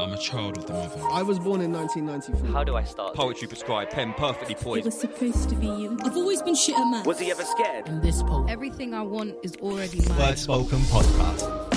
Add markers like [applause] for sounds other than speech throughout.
I'm a child of the mother. I was born in 1994. How do I start? Poetry prescribed, pen perfectly poised. It poised. was supposed to be you. I've always been shit at maths. Was he ever scared? in this poem. Everything I want is already mine. Word Spoken Podcast.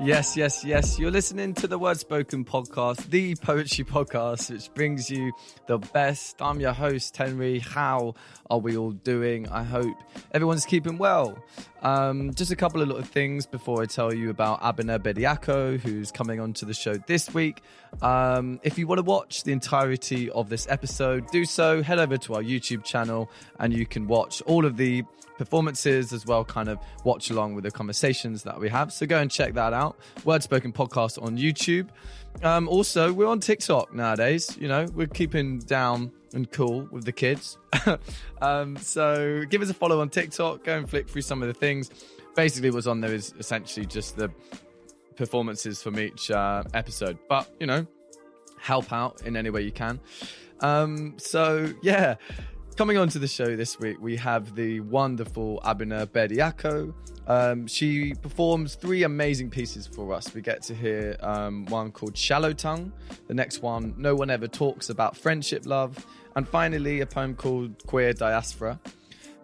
Yes, yes, yes. You're listening to the Word Spoken podcast, the poetry podcast, which brings you the best. I'm your host, Henry. How are we all doing? I hope everyone's keeping well. Um, just a couple of little things before I tell you about Abena Bediako, who's coming onto the show this week. Um, if you want to watch the entirety of this episode, do so. Head over to our YouTube channel and you can watch all of the performances as well, kind of watch along with the conversations that we have. So go and check that out. Word Spoken Podcast on YouTube. Um, also, we're on TikTok nowadays. You know, we're keeping down and cool with the kids. [laughs] um, so give us a follow on TikTok. Go and flick through some of the things. Basically, what's on there is essentially just the performances from each uh, episode. But, you know, help out in any way you can. Um, so, yeah. Coming on to the show this week, we have the wonderful Abena Bediako. Um, she performs three amazing pieces for us. We get to hear um, one called Shallow Tongue, the next one, No One Ever Talks About Friendship Love, and finally a poem called Queer Diaspora.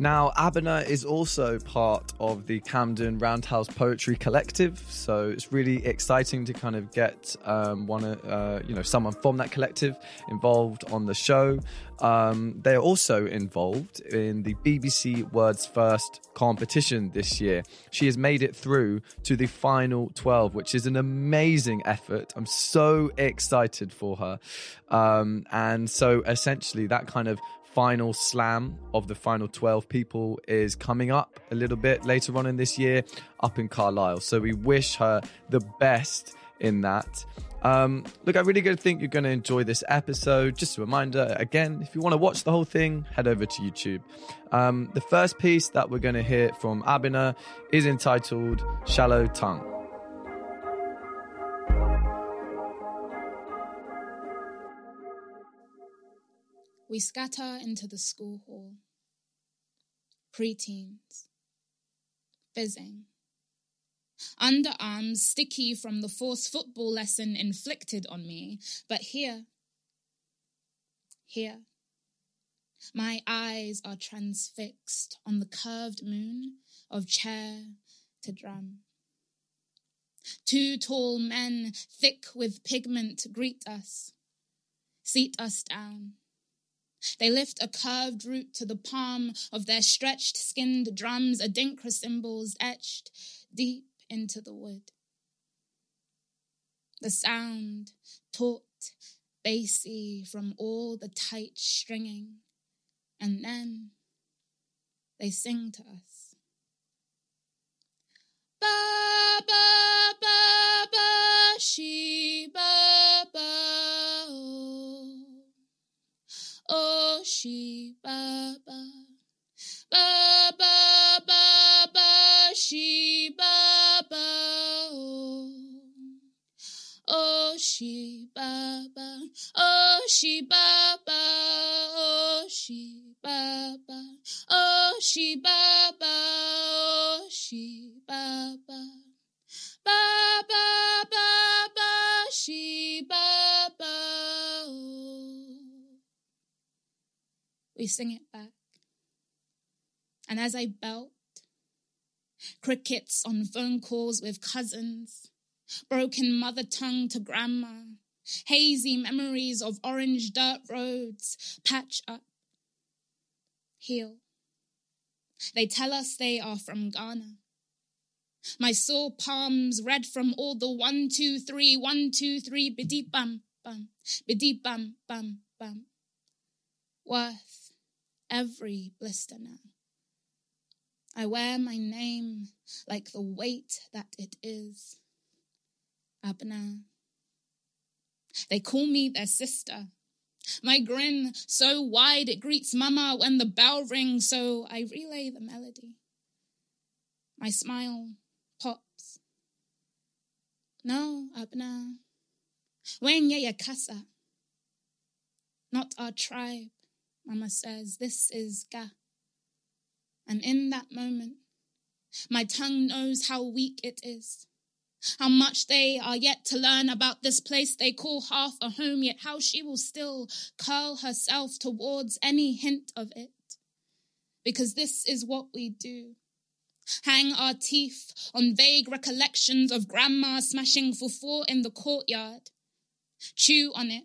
Now, Abena is also part of the Camden Roundhouse Poetry Collective, so it's really exciting to kind of get um, one, uh, you know, someone from that collective involved on the show. Um, they are also involved in the BBC Words First competition this year. She has made it through to the final 12, which is an amazing effort. I'm so excited for her. Um, and so essentially, that kind of final slam of the final 12 people is coming up a little bit later on in this year up in Carlisle. So we wish her the best in that. Um, look, I really do think you're going to enjoy this episode. Just a reminder again, if you want to watch the whole thing, head over to YouTube. Um, the first piece that we're going to hear from Abena is entitled Shallow Tongue. We scatter into the school hall. Preteens. Fizzing. Underarms sticky from the forced football lesson inflicted on me. But here, here, my eyes are transfixed on the curved moon of chair to drum. Two tall men, thick with pigment, greet us, seat us down. They lift a curved root to the palm of their stretched skinned drums, adinkra symbols etched deep into the wood. The sound taut, bassy from all the tight stringing, and then they sing to us. Ba ba ba ba she ba ba she ba ba ba ba ba ba she ba ba oh. Oh, she ba ba oh she ba ba oh she ba ba oh she ba ba oh she ba ba ba ba ba ba she ba ba oh. We sing it back. And as I belt, crickets on phone calls with cousins, broken mother tongue to grandma, hazy memories of orange dirt roads patch up, heal. They tell us they are from Ghana. My sore palms red from all the one, two, three, one, two, three, biddy bum, bum, biddy bum, bum, bum. Worth every blister now. I wear my name like the weight that it is. Abna. They call me their sister. My grin so wide it greets mama when the bell rings, so I relay the melody. My smile pops. No, Abna. Wenye ya casa. Not our tribe. Mama says, This is Ga. And in that moment, my tongue knows how weak it is. How much they are yet to learn about this place they call half a home, yet how she will still curl herself towards any hint of it. Because this is what we do. Hang our teeth on vague recollections of grandma smashing fufu in the courtyard. Chew on it.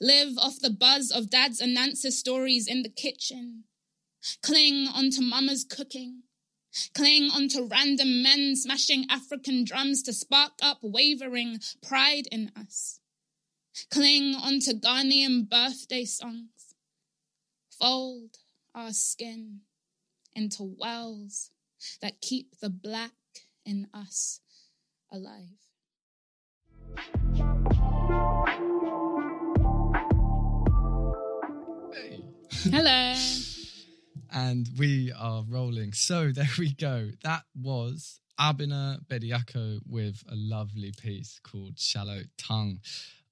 Live off the buzz of dad's and Nance's stories in the kitchen. Cling onto mama's cooking. Cling onto random men smashing African drums to spark up wavering pride in us. Cling onto Ghanaian birthday songs. Fold our skin into wells that keep the black in us alive. Hello. [laughs] and we are rolling. So there we go. That was Abena Bediako with a lovely piece called Shallow Tongue.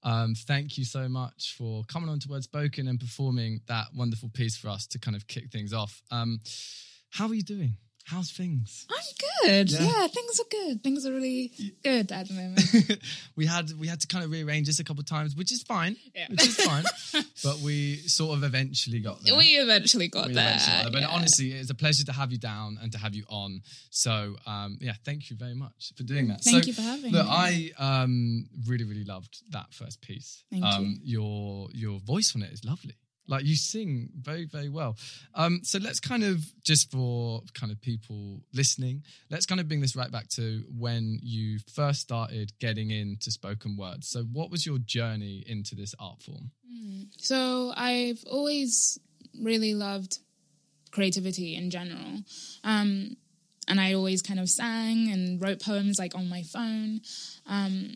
Um, thank you so much for coming on to Word Spoken and performing that wonderful piece for us to kind of kick things off. Um, how are you doing? How's things? I'm good. Yeah. Yeah. things are good. Things are really good at the moment. [laughs] we had we had to kind of rearrange this a couple of times, which is fine. Yeah. Which is fine. [laughs] but we sort of eventually got there. we eventually got We there. eventually there. But yeah. honestly, it's a pleasure to have you down and to have you on. So um, yeah, thank you very much for doing that. Thank So, you for having Look, me. I um, really, really loved that first piece. Thank um, Your your voice on it is lovely. Like you sing very, very well. Um, so let's kind of just for kind of people listening, let's kind of bring this right back to when you first started getting into spoken words. So what was your journey into this art form? So I've always really loved creativity in general. Um, and I always kind of sang and wrote poems like on my phone. Um,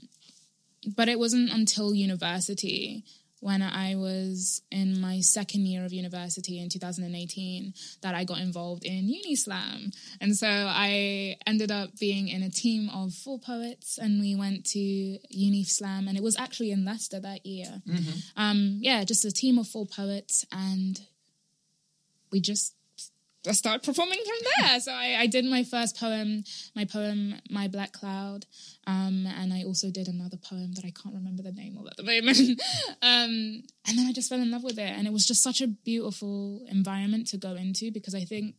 but it wasn't until university when I was in my second year of university in 2018 that I got involved in Unislam. And so I ended up being in a team of four poets and we went to Unislam and it was actually in Leicester that year. Um, yeah, just a team of four poets and we just just started performing from there. so I, I did my first poem, my poem, My Black Cloud. Um, and I also did another poem that I can't remember the name of at the moment. [laughs] um, and then I just fell in love with it. And it was just such a beautiful environment to go into because I think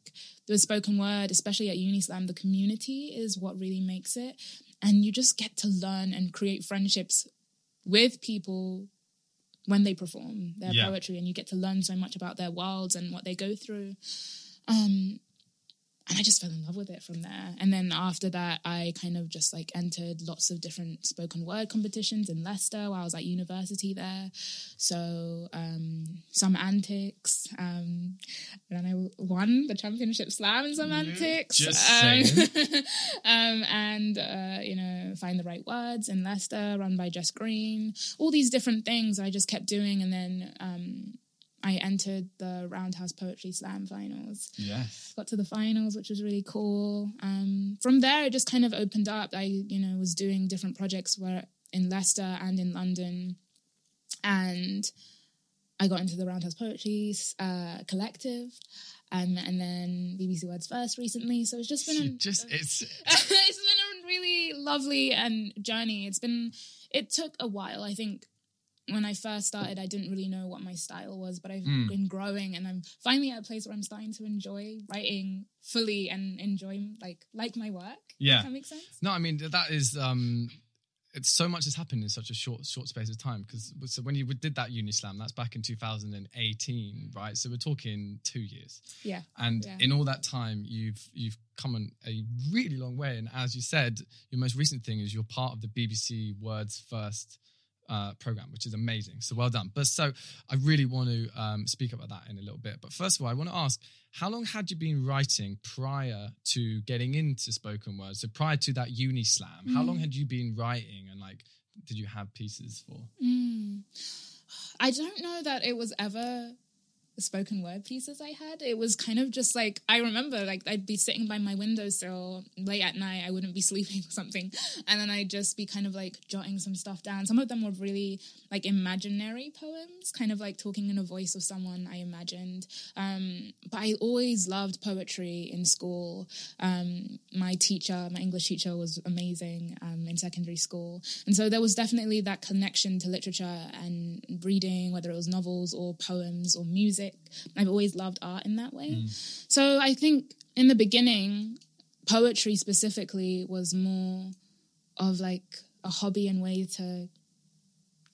the spoken word, especially at Unislam, the community is what really makes it. And you just get to learn and create friendships with people when they perform their Yeah. poetry and you get to learn so much about their worlds and what they go through. Um, and I just fell in love with it from there. And then after that, I kind of just like entered lots of different spoken word competitions in Leicester while I was at university there. So um, some antics. Um, and I won the championship slam in some antics. just um, saying. [laughs] um, and uh, you know, find the right words in Leicester, run by Jess Green. All these different things I just kept doing, and then. Um, I entered the Roundhouse Poetry Slam finals Yes. got to the finals, which was really cool. Um, from there, it just kind of opened up. I, you know, was doing different projects where in Leicester and in London, and I got into the Roundhouse Poetry uh, Collective, um, and then BBC Words First recently. So it's just been a, Just [laughs] it's it's been a really lovely and journey. It's been it took a while. I think when I first started, I didn't really know what my style was, but I've Mm. been growing, and I'm finally at a place where I'm starting to enjoy writing fully and enjoy like like my work. Yeah. Does that make sense? No, I mean that is um it's so much has happened in such a short short space of time because so when you did that Unislam that's back in 2018 right so we're talking 2 years Yeah. and Yeah. in all that time you've you've come a really long way and as you said your most recent thing is you're part of the BBC Words First uh, program, which is amazing. So well done. But so I really want to um, speak about that in a little bit. But first of all, I want to ask, how long had you been writing prior to getting into spoken words? So prior to that uni slam, how long had you been writing and like, did you have pieces for? Mm. I don't know that it was ever spoken word pieces I had. It was kind of just like I remember like I'd be sitting by my windowsill late at night. I wouldn't be [laughs] sleeping or something, and then I'd just be kind of like jotting some stuff down. Some of them were really like imaginary poems, kind of like talking in a voice of someone I imagined. Um, but I always loved poetry in school. Um, my teacher, my English teacher, was amazing um, in secondary school, and so there was definitely that connection to literature and reading, whether it was novels or poems or music. I've always loved art in that way. So I think in the beginning, poetry specifically was more of like a hobby and way to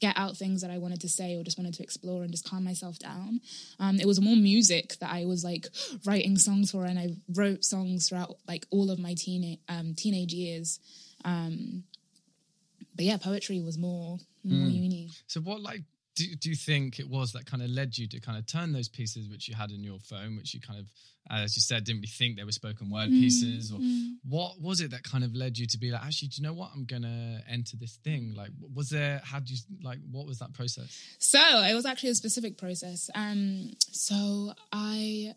get out things that I wanted to say or just wanted to explore and just calm myself down. Um, it was more music that I was like writing songs for, and I wrote songs throughout like all of my teen um, teenage years. Um, but yeah, poetry was more more uni. So what like do, do you think it was that kind of led you to kind of turn those pieces which you had in your phone, which you kind of, as you said, didn't really think they were spoken word pieces, or what was it that kind of led you to be like, actually, do you know what? I'm gonna enter this thing. Like, was there? How do you like? What was that process? So it was actually a specific process. Um, so I,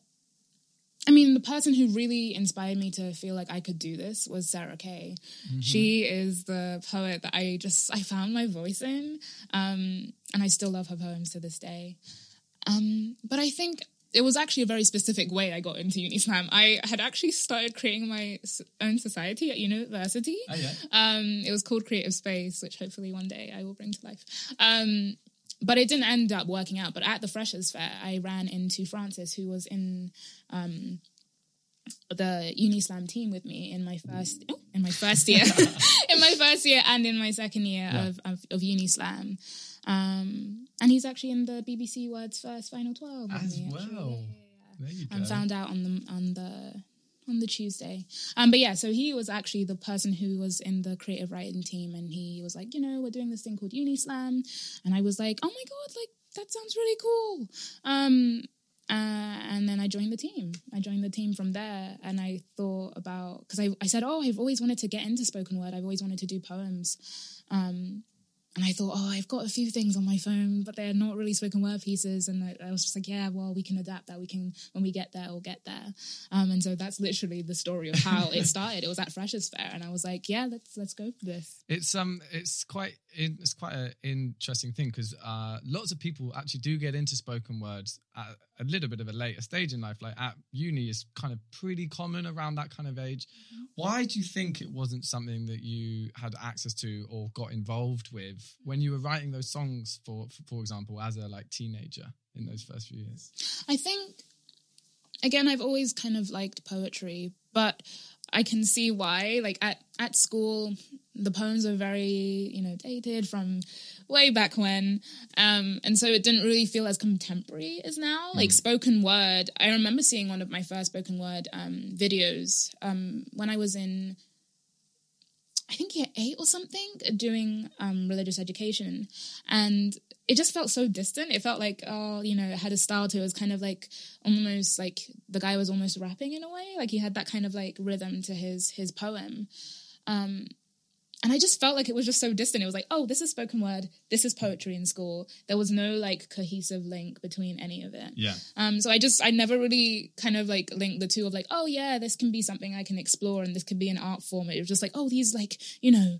I mean, the person who really inspired me to feel like I could do this was Sarah Kay. She is the poet that I just I found my voice in, um, and I still love her poems to this day. Um, but I think it was actually a very specific way I got into Unislam. I had actually started creating my own society at university. Oh yeah. Um, it was called Creative Space, which hopefully one day I will bring to life. Um, but it didn't end up working out. But at the Freshers Fair, I ran into Francis, who was in um, the Unislam team with me in my first oh, in my first year, [laughs] [laughs] in my first year, and in my second year Yeah. of, of of Unislam. Um, and he's actually in the BBC Words First Final Twelve As me, well. Yeah, yeah, yeah There you go. and found out on the on the on the Tuesday. Um, but yeah, so he was actually the person who was in the creative writing team, and he was like, you know, we're doing this thing called Unislam, and I was like, oh my god, like that sounds really cool. Um, uh, and then I joined the team. I joined the team from there, and I thought about because I, I said, oh, I've always wanted to get into spoken word. I've always wanted to do poems. Um, and I thought, oh, I've got a few things on my phone, but they're not really spoken word pieces. And I, I was just like, yeah, well, we can adapt that. We can, when we get there, we'll get there. Um, and so that's literally the story of how it [laughs] started. It was at Freshers Fair, and I was like, yeah, let's let's go for this. It's um, it's quite it's quite an interesting thing because uh, lots of people actually do get into spoken words at a little bit of a later stage in life. Like at uni is kind of pretty common around that kind of age. Why do you think it wasn't something that you had access to or got involved with when you were writing those songs for, for example, as a like teenager in those first few years? I think, again, I've always kind of liked poetry, but I can see why. Like at, at school, the poems are very, you know, dated from way back when. Um, and so it didn't really feel as contemporary as now. Like spoken word, I remember seeing one of my first spoken word um, videos um, when I was in I think year eight or something, doing um, religious education, and it just felt so distant. It felt like, oh, you know, it had a style to it. It was kind of like almost like the guy was almost rapping in a way, like he had that kind of like rhythm to his his poem. Um, and I just felt like it was just so distant. It was like, oh, this is spoken word, this is poetry in school. There was no like cohesive link between any of it. Yeah. Um, so I just I never really kind of like linked the two of like, oh yeah, this can be something I can explore and this could be an art form. It was just like, oh, these like, you know,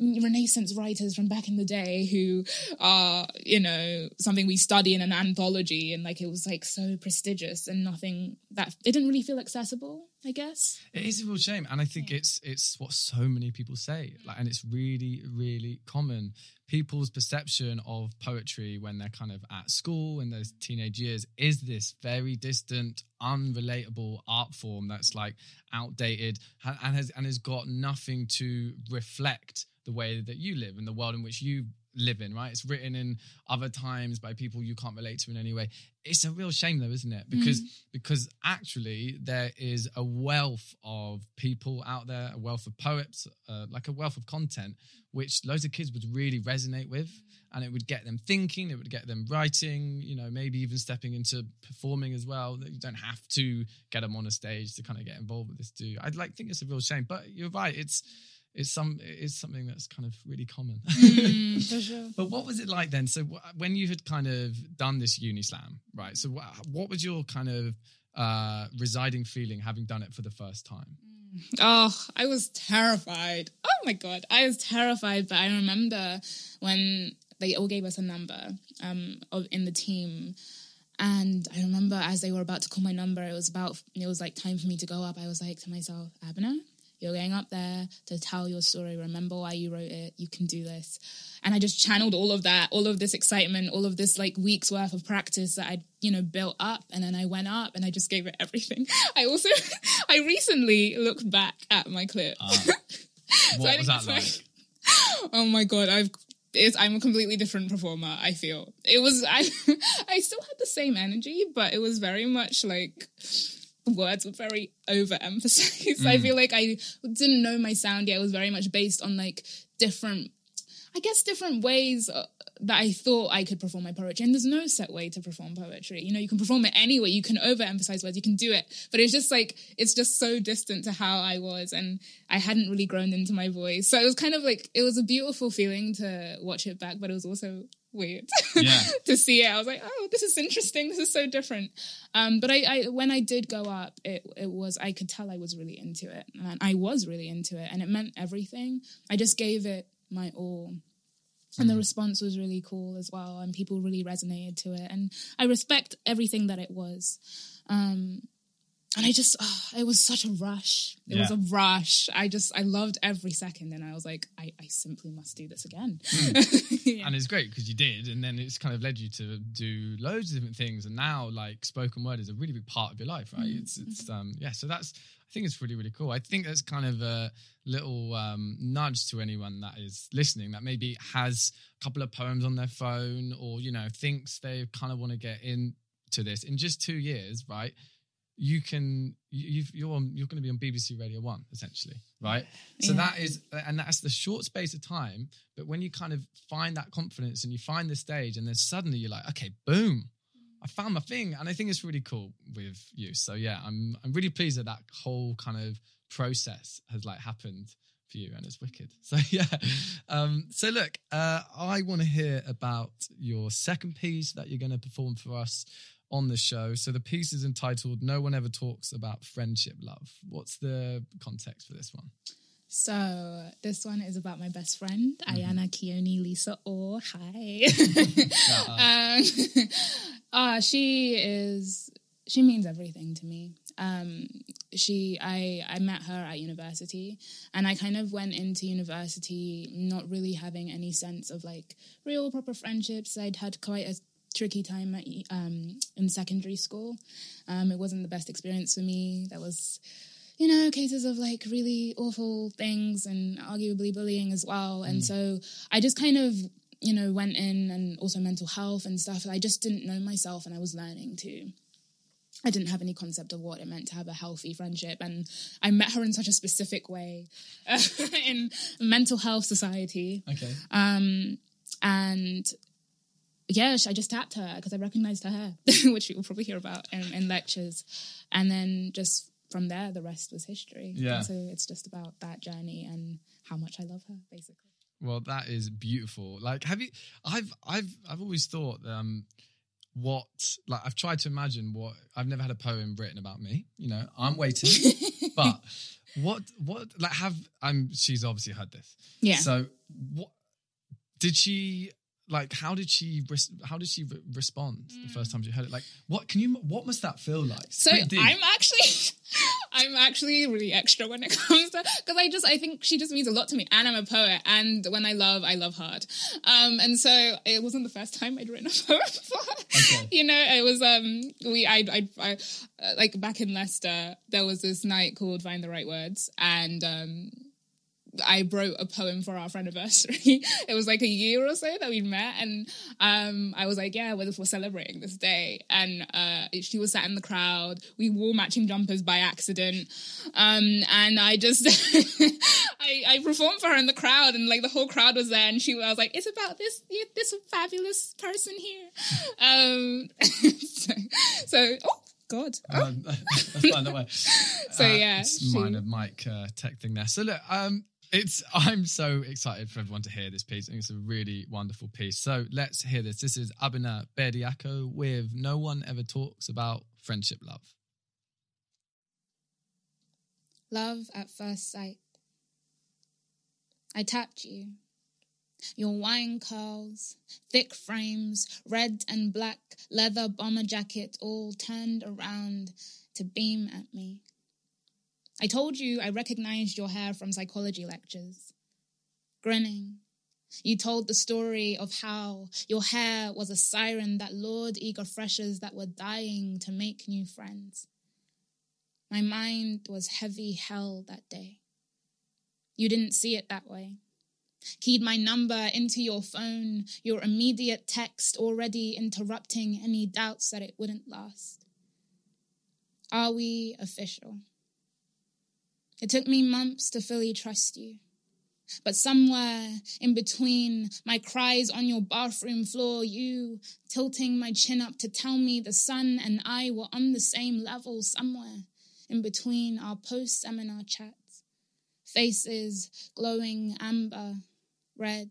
Renaissance writers from back in the day who are, you know, something we study in an anthology and like it was like so prestigious and nothing that it didn't really feel accessible, I guess. It is a real shame, and I think it's it's what so many people say, like, and it's really really common. People's perception of poetry when they're kind of at school in those teenage years is this very distant, unrelatable art form that's like outdated and has and has got nothing to reflect the way that you live in the world in which you live in right? It's written in other times by people you can't relate to in any way. It's a real shame though isn't it? Because because actually there is a wealth of people out there a wealth of poets uh, like a wealth of content which loads of kids would really resonate with and it would get them thinking it would get them writing you know maybe even stepping into performing as well that you don't have to get them on a stage to kind of get involved with this too i'd like think it's a real shame but you're right it's it's some it's something that's kind of really common. Mm, [laughs] for sure. But what was it like then? So wh- when you had kind of done this uni slam, right? So wh- what was your kind of uh, residing feeling having done it for the first time? Oh, I was terrified. Oh my god, I was terrified. But I remember when they all gave us a number um, of in the team, and I remember as they were about to call my number, it was about it was like time for me to go up. I was like to myself, Abner, you're going up there to tell your story. Remember why you wrote it. You can do this. And I just channeled all of that, all of this excitement, all of this like weeks worth of practice that I'd, you know, built up. And then I went up and I just gave it everything. [laughs] I also, [laughs] I recently looked back at my clip. Ah. [laughs] So I What was that it's like? oh my god, I've it's, I'm a completely different performer. I feel it was I I still had the same energy, but it was very much like words were very overemphasized. [laughs] I feel like I didn't know my sound yet. It was very much based on like different, I guess, different ways. Uh, that I thought I could perform my poetry, and there's no set way to perform poetry. You know, you can perform it any way. You can overemphasize words. You can do it, but it's just like it's just so distant to how I was, and I hadn't really grown into my voice. So it was kind of like it was a beautiful feeling to watch it back, but it was also weird Yeah. [laughs] to see it. I was like, oh, this is interesting. This is so different. Um, but I, I, when I did go up, it, it was I could tell I was really into it, and I was really into it, and it meant everything. I just gave it my all. And the response was really cool as well, and people really resonated to it. And I respect everything that it was. Um, and I just, oh, it was such a rush. It was a rush. I just, I loved every second, and I was like, I, I simply must do this again. [laughs] Yeah. And it's great because you did, and then it's kind of led you to do loads of different things. And now, like spoken word is a really big part of your life, right? It's it's um yeah. So that's I think it's really really cool. I think that's kind of a little um, nudge to anyone that is listening that maybe has a couple of poems on their phone or you know thinks they kind of want to get into this in just two years, right? You can you- you've, you're on, you're going to be on BBC Radio One essentially, right? So Yeah. that is and that's the short space of time. But when you kind of find that confidence and you find the stage, and then suddenly you're like, okay, boom, I found my thing, and I think it's really cool with you. So yeah, I'm I'm really pleased that that whole kind of process has like happened for you, and it's wicked. [laughs] So yeah, um, so look, uh, I want to hear about your second piece that you're going to perform for us on the show. So the piece is entitled "No One Ever Talks About Friendship Love." What's the context for this one? So this one is about my best friend, Ayana Kioni Lisa Orr. Hi. um, uh, [laughs] she is she means everything to me. Um, she I I met her at university and I kind of went into university not really having any sense of like real proper friendships. I'd had quite a tricky time at, um, in secondary school. Um, it wasn't the best experience for me. There was you know, cases of like really awful things and arguably bullying as well. And so I just kind of, you know, went in and also mental health and stuff. I just didn't know myself and I was learning to. I didn't have any concept of what it meant to have a healthy friendship. And I met her in such a specific way [laughs] in mental health society. Okay. Um, and yeah, I just tapped her because I recognized her hair, [laughs] which you'll probably hear about in, in lectures. And then just from there, the rest was history. Yeah. So it's just about that journey and how much I love her, basically. Well, that is beautiful. Like, have you? I've, I've, I've always thought, um, what, like, I've tried to imagine what. I've never had a poem written about me. You know, I'm waiting, [laughs] but what, what, like, have I'm? She's obviously heard this. Yeah. So, what did she? Like, how did she? How did she re- respond the first time she heard it? Like, what can you? What must that feel like? So. I'm actually, [laughs] I'm actually really extra when it [laughs] comes to because I just I think she just means a lot to me, and I'm a poet, and when I love, I love hard, um, and so it wasn't the first time I'd written a [laughs] poem before. Okay. You know, it was um we I I, I uh, like back in Leicester there was this night called Find the Right Words, and um. I wrote a poem for our anniversary. [laughs] it was like a year or so that we'd met, and um, I was like, "Yeah, we're, we're celebrating this day." And uh, she was sat in the crowd. We wore matching jumpers by accident, um, and I just [laughs] I, I performed for her in the crowd, and like the whole crowd was there, and she I was like, "It's about this this fabulous person here." Um, [laughs] so, so, oh God, oh, Um, fine, don't worry. so Uh, yeah, it's she- minor mic uh, tech thing there. So look, um, It's I'm so excited for everyone to hear this piece. I think it's a really wonderful piece. So let's hear this. This is Abena Bediako with No One Ever Talks About Friendship Love. Love at first sight. I tapped you. Your wine curls, thick frames, red and black leather bomber jacket all turned around to beam at me. I told you I recognized your hair from psychology lectures. Grinning, you told the story of how your hair was a siren that lured eager freshers that were dying to make new friends. My mind was heavy hell that day. You didn't see it that way. Keyed my number into your phone, your immediate text already interrupting any doubts that it wouldn't last. Are we official? It took me months to fully trust you. But somewhere in between my cries on your bathroom floor, you tilting my chin up to tell me the sun and I were on the same level somewhere in between our post seminar chats. Faces glowing amber, red,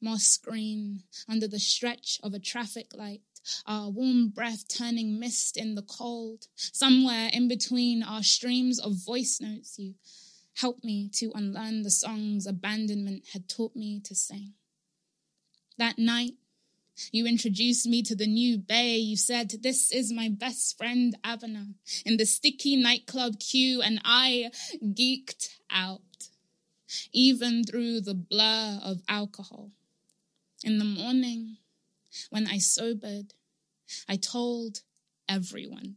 moss green under the stretch of a traffic light our warm breath turning mist in the cold. Somewhere in between our streams of voice notes, you helped me to unlearn the songs abandonment had taught me to sing. That night, you introduced me to the new bay. You said, This is my best friend, Abena, in the sticky nightclub queue, and I geeked out, even through the blur of alcohol. In the morning, when I sobered, I told everyone.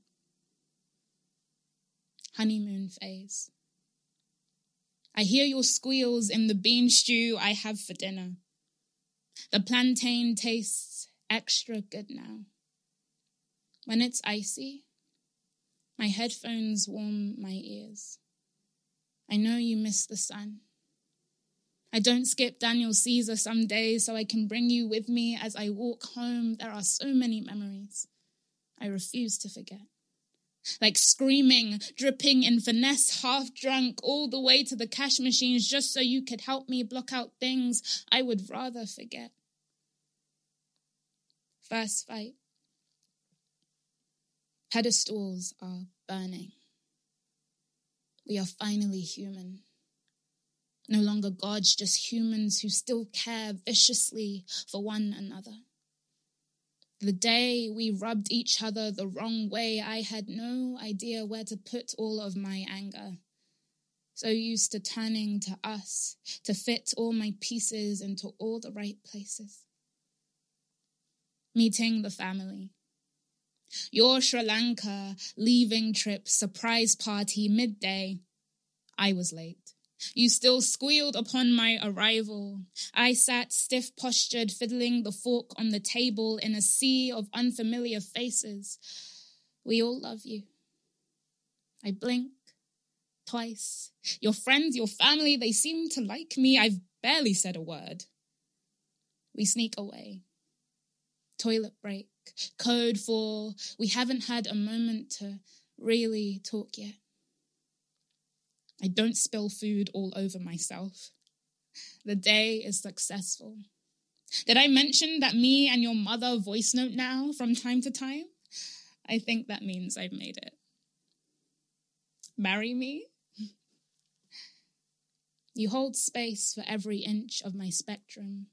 Honeymoon phase. I hear your squeals in the bean stew I have for dinner. The plantain tastes extra good now. When it's icy, my headphones warm my ears. I know you miss the sun. I don't skip Daniel Caesar some days so I can bring you with me as I walk home. There are so many memories I refuse to forget. Like screaming, dripping in finesse, half drunk, all the way to the cash machines just so you could help me block out things I would rather forget. First fight. Pedestals are burning. We are finally human no longer gods, just humans who still care viciously for one another. The day we rubbed each other the wrong way, I had no idea where to put all of my anger. So used to turning to us to fit all my pieces into all the right places. Meeting the family. Your Sri Lanka leaving trip surprise party midday. I was late. You still squealed upon my arrival. I sat stiff postured, fiddling the fork on the table in a sea of unfamiliar faces. We all love you. I blink twice. Your friends, your family, they seem to like me. I've barely said a word. We sneak away. Toilet break. Code for we haven't had a moment to really talk yet. I don't spill food all over myself. The day is successful. Did I mention that me and your mother voice note now from time to time? I think that means I've made it. Marry me? [laughs] You hold space for every inch of my spectrum.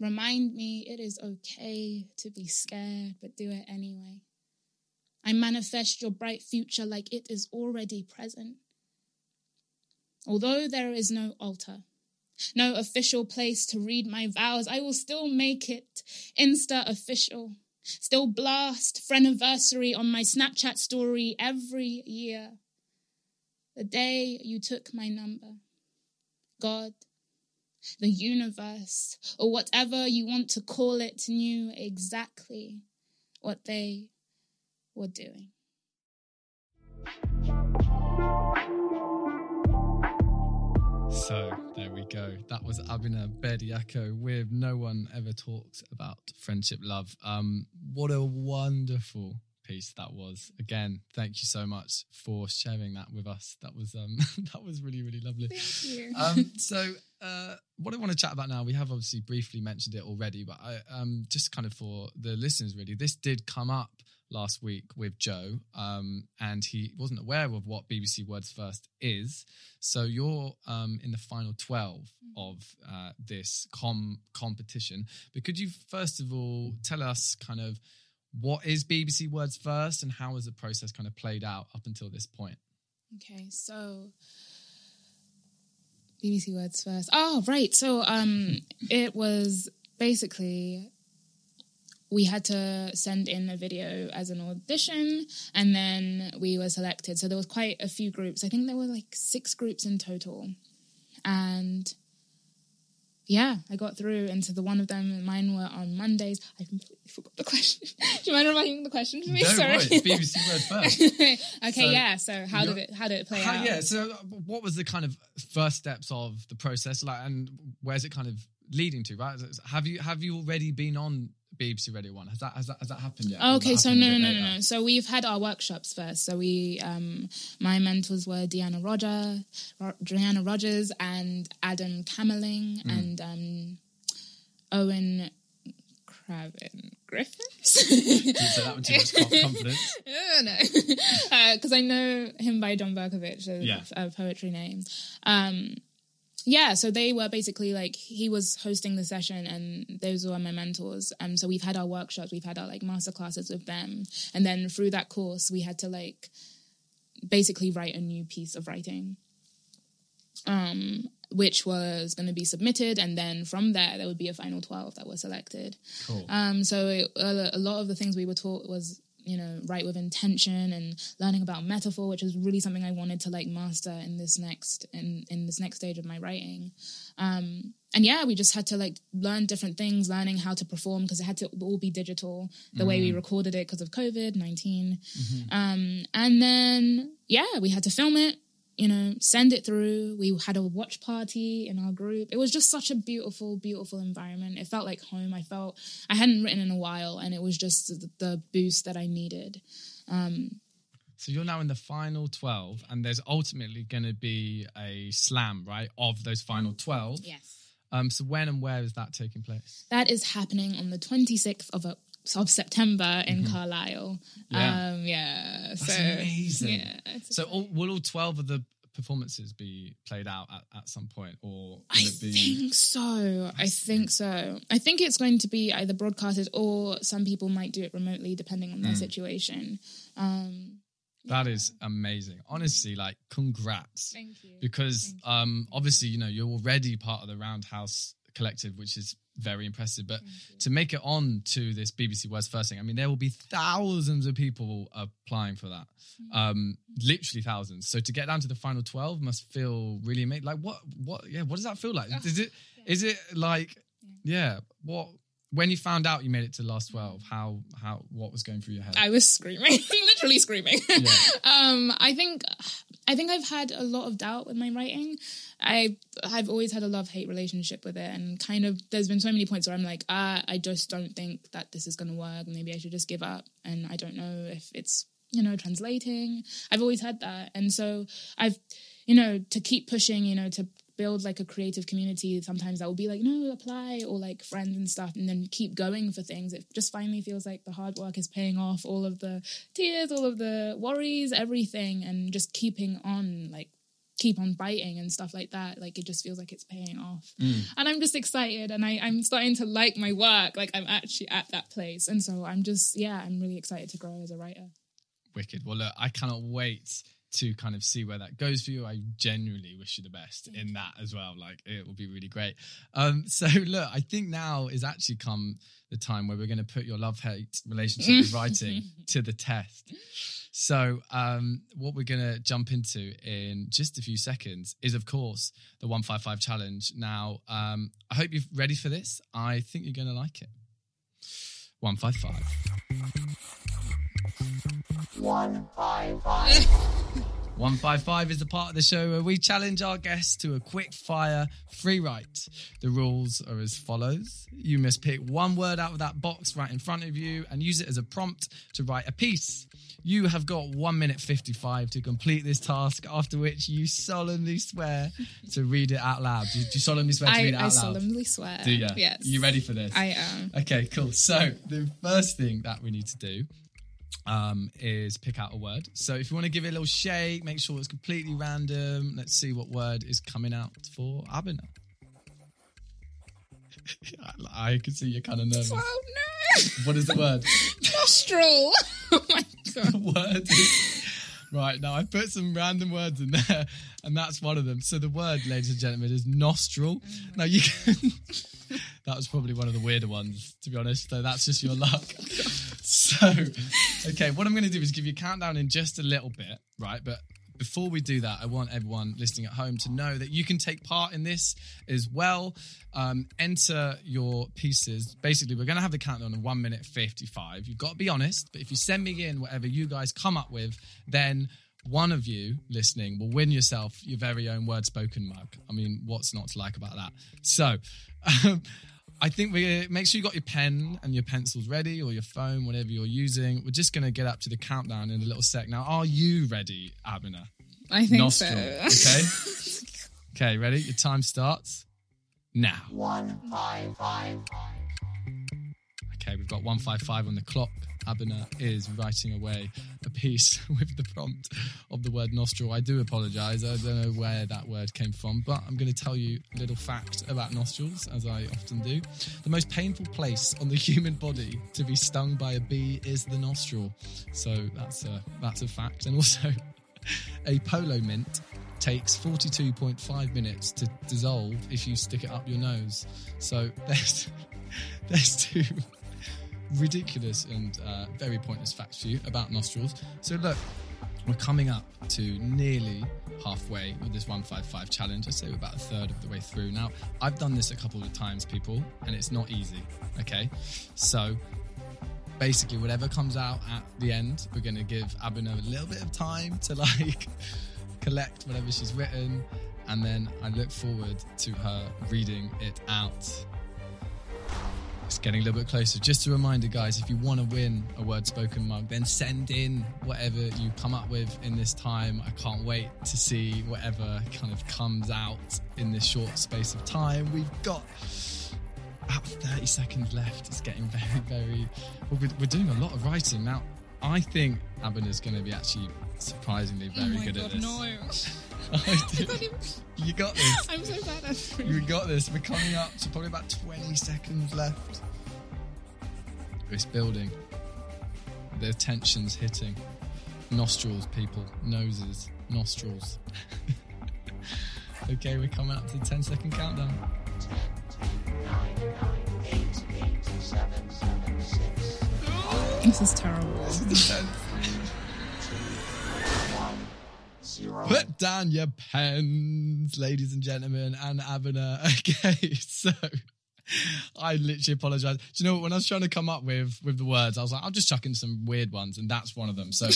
Remind me it is okay to be scared, but do it anyway. I manifest your bright future like it is already present. Although there is no altar, no official place to read my vows, I will still make it Insta official. Still blast friendiversary on my Snapchat story every year. The day you took my number. God, the universe, or whatever you want to call it, knew exactly what they were doing. So there we go. That was Abena Bediako with No One Ever Talks About Friendship Love. Um, what a wonderful piece that was. Again, thank you so much for sharing that with us. That was um [laughs] that was really really lovely. Thank you. Um, so uh, what I want to chat about now, we have obviously briefly mentioned it already, but I um just kind of for the listeners really, this did come up last week with Joe, um, and he wasn't aware of what BBC Words First is. So you're um, in the final 12 of uh, this com competition. But could you first of all tell us kind of what is BBC Words First and how has the process kind of played out up until this point? Okay, so BBC Words first. Oh, right. So um [laughs] it was basically we had to send in a video as an audition and then we were selected. So there was quite a few groups. I think there were like six groups in total. And yeah, I got through into the one of them. Mine were on Mondays. I completely forgot the question. [laughs] Do you mind reminding the question for me? Don't Sorry. BBC Words [laughs] First. okay, So yeah. So how did it how did it play How- out? yeah. So, uh, what was the kind of first steps of the process, like, and where's it kind of leading to? Right? Have you have you already been on BBC Radio One? Has that has that has that happened yet? Will Okay, that so no, no, no, no, no. So we've had our workshops first. So we, um, my mentors were Deanna Rodger, Ro- Deanna Rodgers, and Adam Kammerling, Hmm. and um, Owen Craven Griffiths. [laughs] Didn't say that with too much confidence. Oh, [laughs] no, because [laughs] I know him by John Berkavitch, a, Yeah. a poetry name. Um, yeah, so they were basically like he was hosting the session, and those were my mentors. Um, so we've had our workshops, we've had our like master classes with them, and then through that course, we had to like basically write a new piece of writing. Um, which was going to be submitted, and then from there there would be a final twelve that were selected. Cool. Um, so it, a, a lot of the things we were taught was, you know, write with intention and learning about metaphor, which is really something I wanted to like master in this next in in this next stage of my writing. Um, and yeah, we just had to like learn different things, learning how to perform because it had to all be digital the way we recorded it because of COVID 19 Um, and then yeah, we had to film it. You know, send it through. We had a watch party in our group. It was just such a beautiful, beautiful environment. It felt like home. I felt I hadn't written in a while, and it was just the, boost that I needed. Um, So you're now in the final 12, and there's ultimately going to be a slam, right, of those final 12. Yes, Um, so when and where is that taking place? that is happening on the twenty sixth of a, of September in Carlisle. Yeah. Um, yeah. That's so amazing. Yeah. So all, will all 12 of the performances be played out at, at some point, or I be? think so. I think so. I think it's going to be either broadcasted or some people might do it remotely depending on their Hmm. situation. Um, That is amazing. Honestly, like congrats. Thank you. Because um obviously, you know, you're already part of the Roundhouse collective, which is very impressive. But to make it on to this BBC Words First thing, I mean, there will be thousands of people applying for that. Mm-hmm. Um, literally thousands. So to get down to the final twelve must feel really amazing. Like what what yeah, what does that feel like? Is it [laughs] is it like yeah, what when you found out you made it to the last twelve, how how what was going through your head? I was screaming, [laughs] literally screaming. Yeah. [laughs] um, I think, I think I've had a lot of doubt with my writing. I, I've always had a love hate relationship with it, and kind of there's been so many points where I'm like, ah, I just don't think that this is going to work. Maybe I should just give up, and I don't know if it's you know translating. I've always had that, and so I've, you know, to keep pushing, you know, to build like a creative community sometimes that will be like no apply or like friends and stuff and then keep going for things. It just finally feels like the hard work is paying off all of the tears all of the worries everything and just keeping on like keep on biting and stuff like that. Like it just feels like it's paying off. Mm. And i'm just excited and I, i'm starting to like my work. Like i'm actually at that place. And so i'm just yeah i'm really excited to grow as a writer. Wicked. Well, look, I cannot wait to kind of see where that goes for you. I genuinely wish you the best in that as well. Like it will be really great. Um, [laughs] so look, I think now is actually come the time where we're going to put your love hate relationship with writing [laughs] to the test. So um, what we're going to jump into in just a few seconds is, of course, the one five five challenge. Now, um, I hope you're ready for this. I think you're going to like it. One five five. 155 is the part of the show where we challenge our guests to a quick fire free write. The rules are as follows you must pick one word out of that box right in front of you and use it as a prompt to write a piece. You have got 1 minute 55 to complete this task, after which you solemnly swear to read it out loud. Do you, do you solemnly swear to I, read it out I loud? solemnly swear. Do you? Yes. You ready for this? I am. Okay, cool. So the first thing that we need to do um, is pick out a word. So if you want to give it a little shake, make sure it's completely random. Let's see what word is coming out for Abena. [laughs] I I can see you're kind of nervous. Oh no! What is the word? Nostril. [laughs] oh my god. the [laughs] word is right now. I put some random words in there, and that's one of them. So the word, ladies and gentlemen, is nostril. Now you can. that was probably one of the weirder ones, to be honest. So that's just your luck. So, okay, what I'm going to do is give you a countdown in just a little bit, right? But before we do that, I want everyone listening at home to know that you can take part in this as well. Um, enter your pieces. Basically, we're going to have the countdown in one minute 55. You've got to be honest, but if you send me in whatever you guys come up with, then one of you listening will win yourself your very own word spoken mug. I mean, what's not to like about that? So, [laughs] um, I think we uh, make sure you got your pen and your pencils ready or your phone, whatever you're using. We're just going to get up to the countdown in a little sec. Now, are you ready, Abena? I think Nostril. so. Okay. [laughs] okay, ready? Your time starts now. Okay, we've got 155 on the clock. Abena is writing away a piece [laughs] with the prompt of the word nostril. I do apologize. I don't know where that word came from, but I'm going to tell you a little fact about nostrils, as I often do. The most painful place on the [laughs] human body to be stung by a bee is the nostril. So that's a, that's a fact. And also, [laughs] a polo mint takes 42.5 minutes to dissolve if you stick it up your nose. So there's there's two ridiculous and uh, very pointless facts for you about nostrils. So look, we're coming up to nearly halfway with this 155 challenge. I say we're about a third of the way through. Now, I've done this a couple of times, people, and it's not easy. Okay, so basically whatever comes out at the end we're going to give Abena a little bit of time to like [laughs] collect whatever she's written and then i look forward to her reading it out it's getting a little bit closer just a reminder guys if you want to win a word spoken mug then send in whatever you come up with in this time i can't wait to see whatever kind of comes out in this short space of time we've got about 30 seconds left. It's getting [laughs] very, very. We're doing a lot of writing now. I think Abena's going to be actually surprisingly Oh very my good god, at this. no. [laughs] [laughs] I do. can't even- You got this. I'm so bad at it. You got this. We're coming up to probably about 20 seconds left. It's building. The tension's hitting. Nostrils, people. Noses. Nostrils. [laughs] okay, we're coming up to the 10 second countdown. This is terrible. Put down your pens, ladies and gentlemen, and Abena. [laughs] Okay, so I literally apologize. Do you know what? When I was trying to come up with with the words, I was like, I'll just chuck in some weird ones, and that's one of them. So,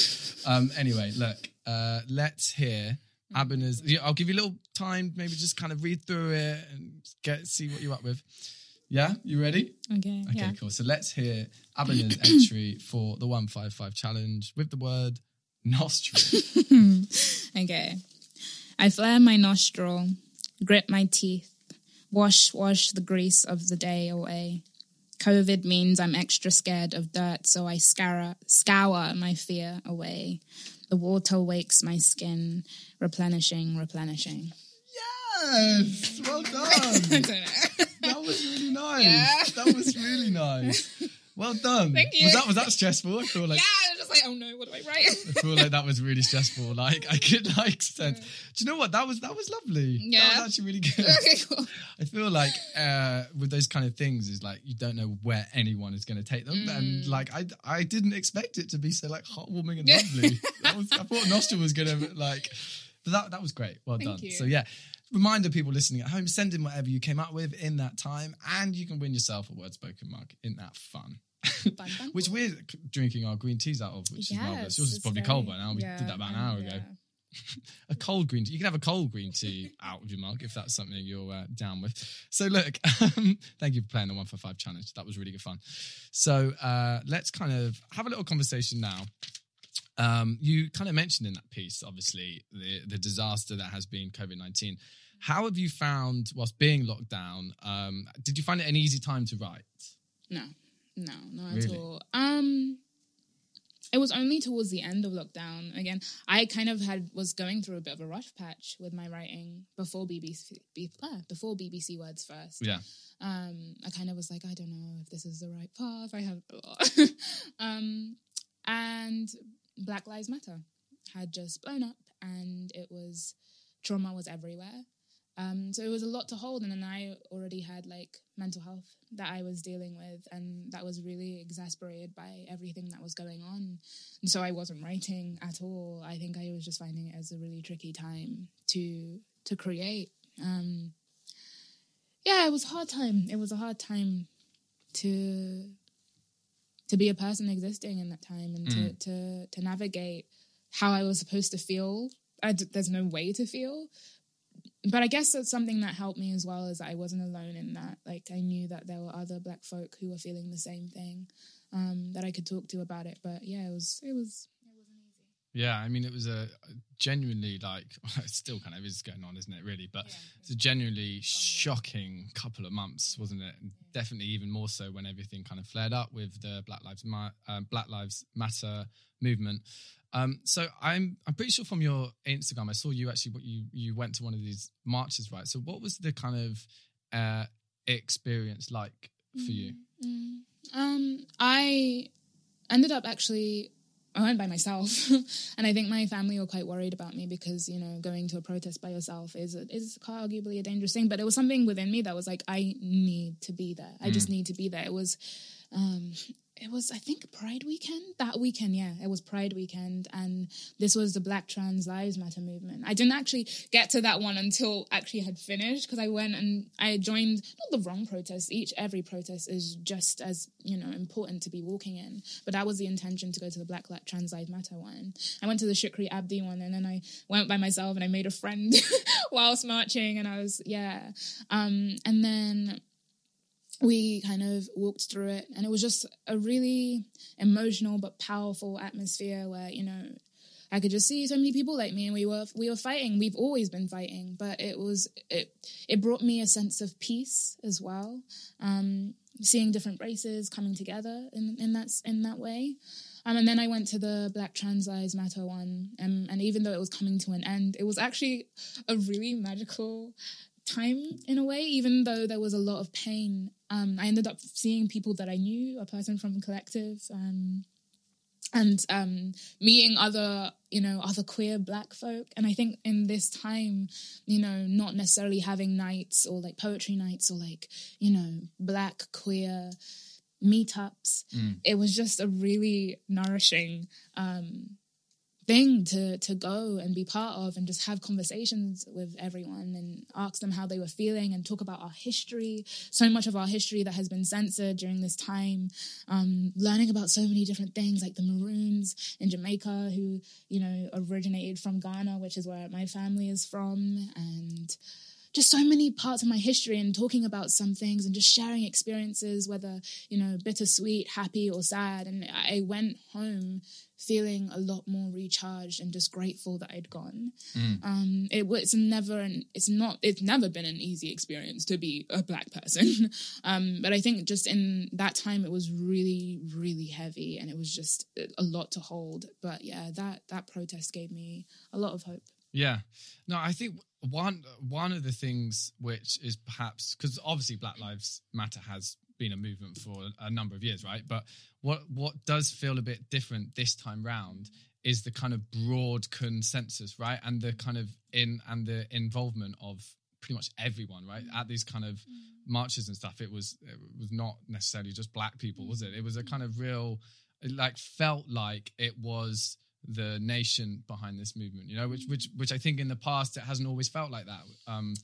um, anyway, look, uh, let's hear Abena's. I'll give you a little time, maybe just kind of read through it and get see what you're up with. Yeah, you ready? Okay, Okay, yeah. cool. So let's hear Abena's [clears throat] entry for the 155 challenge with the word nostril. [laughs] [laughs] Okay. I flare my nostril, grit my teeth, wash, wash the grease of the day away. COVID means I'm extra scared of dirt, so I scour, scour my fear away. The water wakes my skin, replenishing, replenishing. Yes, well [laughs] I done. don't know. that was really nice. Yeah. That was really nice. Well done. Thank you. Was that was that stressful? I feel like yeah, I was just like, oh no, what do I write? I feel like that was really stressful. Like I could like sense. Do you know what? That was that was lovely. That Yeah. was actually really good. [laughs] okay, cool. I feel like uh, with those kind of things is like you don't know where anyone is going to take them, and like I I didn't expect it to be so like heartwarming and Mm. Lovely. [laughs] That was, I thought nostril was going to like, but that that was great. Well Thank done. you. So yeah. Reminder people listening at home, send in whatever you came up with in that time, and you can win yourself a word spoken mug. in that fun? [laughs] Which we're drinking our green teas out of, which is marvelous. Yours is probably very- cold by now. We yeah, did that about an hour ago. [laughs] a cold green tea. You can have a cold green tea [laughs] out of your mug if that's something you're uh, down with. So look, um, thank you for playing the one for five challenge. That was really good fun. So uh, let's kind of have a little conversation now. Um, you kind of mentioned in that piece, obviously, the the disaster that has been COVID nineteen. How have you found, whilst being locked down, um, did you find it an easy time to write? No, no, not Really? at all. Um, it was only towards the end of lockdown. Again, I kind of had was going through a bit of a rough patch with my writing before BBC, ah, before BBC Words first. Yeah. Um, I kind of was like, I don't know if this is the right path. I have [laughs] um, and Black Lives Matter had just blown up, and it was trauma was everywhere. Um, so it was a lot to hold, and then I already had like mental health that I was dealing with, and that was really exasperated by everything that was going on. And so I wasn't writing at all. I think I was just finding it as a really tricky time to to create. Um, yeah, it was a hard time. It was a hard time to to be a person existing in that time and to, to to navigate how I was supposed to feel. I d- there's no way to feel, but I guess that's something that helped me as well is that I wasn't alone in that. Like I knew that there were other Black folk who were feeling the same thing um, that I could talk to about it. But yeah, it was it was it wasn't easy. Yeah, I mean, it was a genuinely like [laughs] it still kind of is going on, isn't it? Really, but it's a genuinely shocking couple of months, wasn't it? Definitely even more so when everything kind of flared up with the Black Lives Ma- uh, Black Lives Matter movement. Um, so I'm I'm pretty sure from your Instagram, I saw you actually. What you you went to one of these marches, right? So what was the kind of uh, experience like for you? Um, I ended up actually. I went by myself, [laughs] and I think my family were quite worried about me because you know going to a protest by yourself is is arguably a dangerous thing. But it was something within me that was like, I need to be there. I just need to be there. It was, um, it was I think Pride weekend that weekend. Yeah, it was Pride weekend, and this was the Black Trans Lives Matter movement. I didn't actually get to that one until actually had finished because I went and I joined not the wrong protest. Each every protest is just as you know important to be walking in, but that was the intention to go to the Black Trans Lives Matter one. I went to the Shukri Abdi one, and then I went by myself and I made a friend [laughs] whilst marching, and I was yeah, um, and then we kind of walked through it and it was just a really emotional but powerful atmosphere where you know i could just see so many people like me and we were we were fighting we've always been fighting but it was it it brought me a sense of peace as well um seeing different races coming together in in that in that way um, and then I went to the Black Trans Lives Matter one, um, and even though it was coming to an end, it was actually a really magical time in a way, even though there was a lot of pain. Um, I ended up seeing people that I knew, a person from Collective, um, and um, meeting other, you know, other queer Black folk. And I think in this time, you know, not necessarily having nights or like poetry nights or like, you know, Black queer meetups, it was just a really nourishing um, thing to to go and be part of and just have conversations with everyone and ask them how they were feeling and talk about our history so much of our history that has been censored during this time. Um, learning about so many different things like the maroons in jamaica who you know originated from ghana which is where my family is from and just so many parts of my history and talking about some things and just sharing experiences, whether, you know, bittersweet, happy, or sad. And I went home feeling a lot more recharged and just grateful that I'd gone. Um, it was never an, it's not, it's never been an easy experience to be a black person. [laughs] um, but I think just in that time, it was really, really heavy and it was just a lot to hold. But yeah, that, that protest gave me a lot of hope. Yeah. No, I think one one of the things which is perhaps because obviously Black Lives Matter has been a movement for a, number of years, right? But what what does feel a bit different this time round is the kind of broad consensus, right? And the kind of in and the involvement of pretty much everyone, right? At these kind of mm. marches and stuff, it was it was not necessarily just black people, was it? It was a mm. kind of real it like felt like it was the nation behind this movement you know which which which i think in the past it hasn't always felt like that um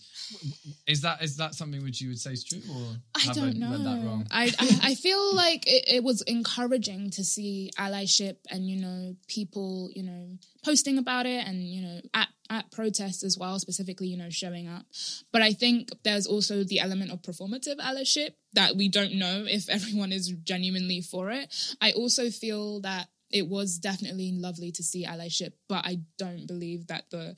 is that is that something which you would say is true or I have don't know. read that wrong I, I I feel [laughs] like it, it was encouraging to see allyship and you know people you know posting about it and you know at at protests as well, specifically you know showing up. But I think there's also the element of performative allyship that we don't know if [laughs] everyone is genuinely for it. I also feel that it was definitely lovely to see allyship, but I don't believe that the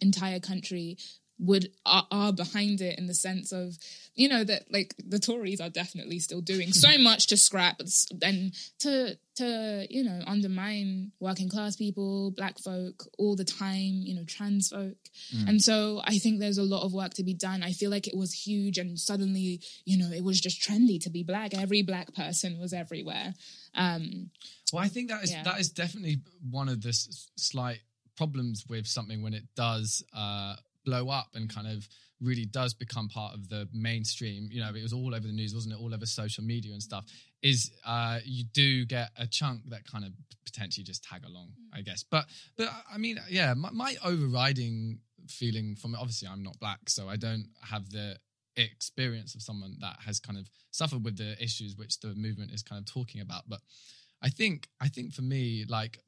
entire country would are, are behind it in the sense of you know that like the Tories are definitely still doing so [laughs] much to scrap and to to you know undermine working class people, black folk all the time, you know trans folk, mm. and so I think there's a lot of work to be done. I feel like it was huge, and suddenly you know it was just trendy to be black. Every black person was everywhere. Um, Well, I think that is Yeah. that is definitely one of the s- slight problems with something when it does uh, blow up and kind of really does become part of the mainstream. You know, it was all over the news, wasn't it? All over social media and stuff. Is uh, you do get a chunk that kind of potentially just tag along, I guess. But but I mean, yeah, my, my overriding feeling from it. obviously I'm not black, so I don't have the experience of someone that has kind of suffered with the issues which the movement is kind of talking about. But I think I think for me, like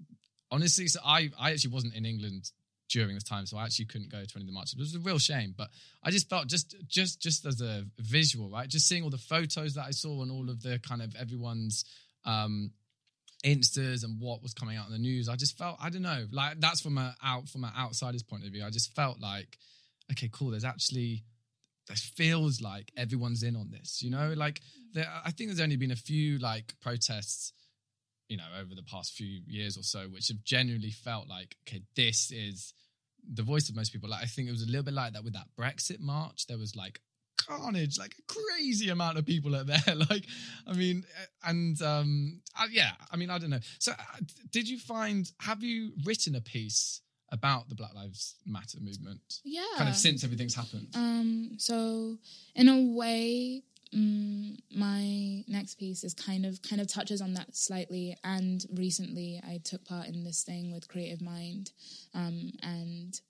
honestly, so I I actually wasn't in England during this time, so I actually couldn't go to any of the marches. It was a real shame, but I just felt just just just as a visual, right? Just seeing all the photos that I saw and all of the kind of everyone's um instas and what was coming out in the news, I just felt I don't know, like that's from a out from an outsider's point of view. I just felt like, okay, cool. There's actually it feels like everyone's in on this, you know. Like there, I think there's only been a few like protests, you know, over the past few years or so, which have genuinely felt like, okay, this is the voice of most people. Like I think it was a little bit like that with that Brexit march. There was like carnage, like a crazy amount of people out there. [laughs] like, I mean, and um, yeah, I mean, I don't know. So, uh, did you find? Have you written a piece about the Black Lives Matter movement? yeah, Kind of since everything's happened. Um, so in a way, mm, my next piece is kind of kind of touches on that slightly. And recently, I took part in this thing with Creative Mind, um, and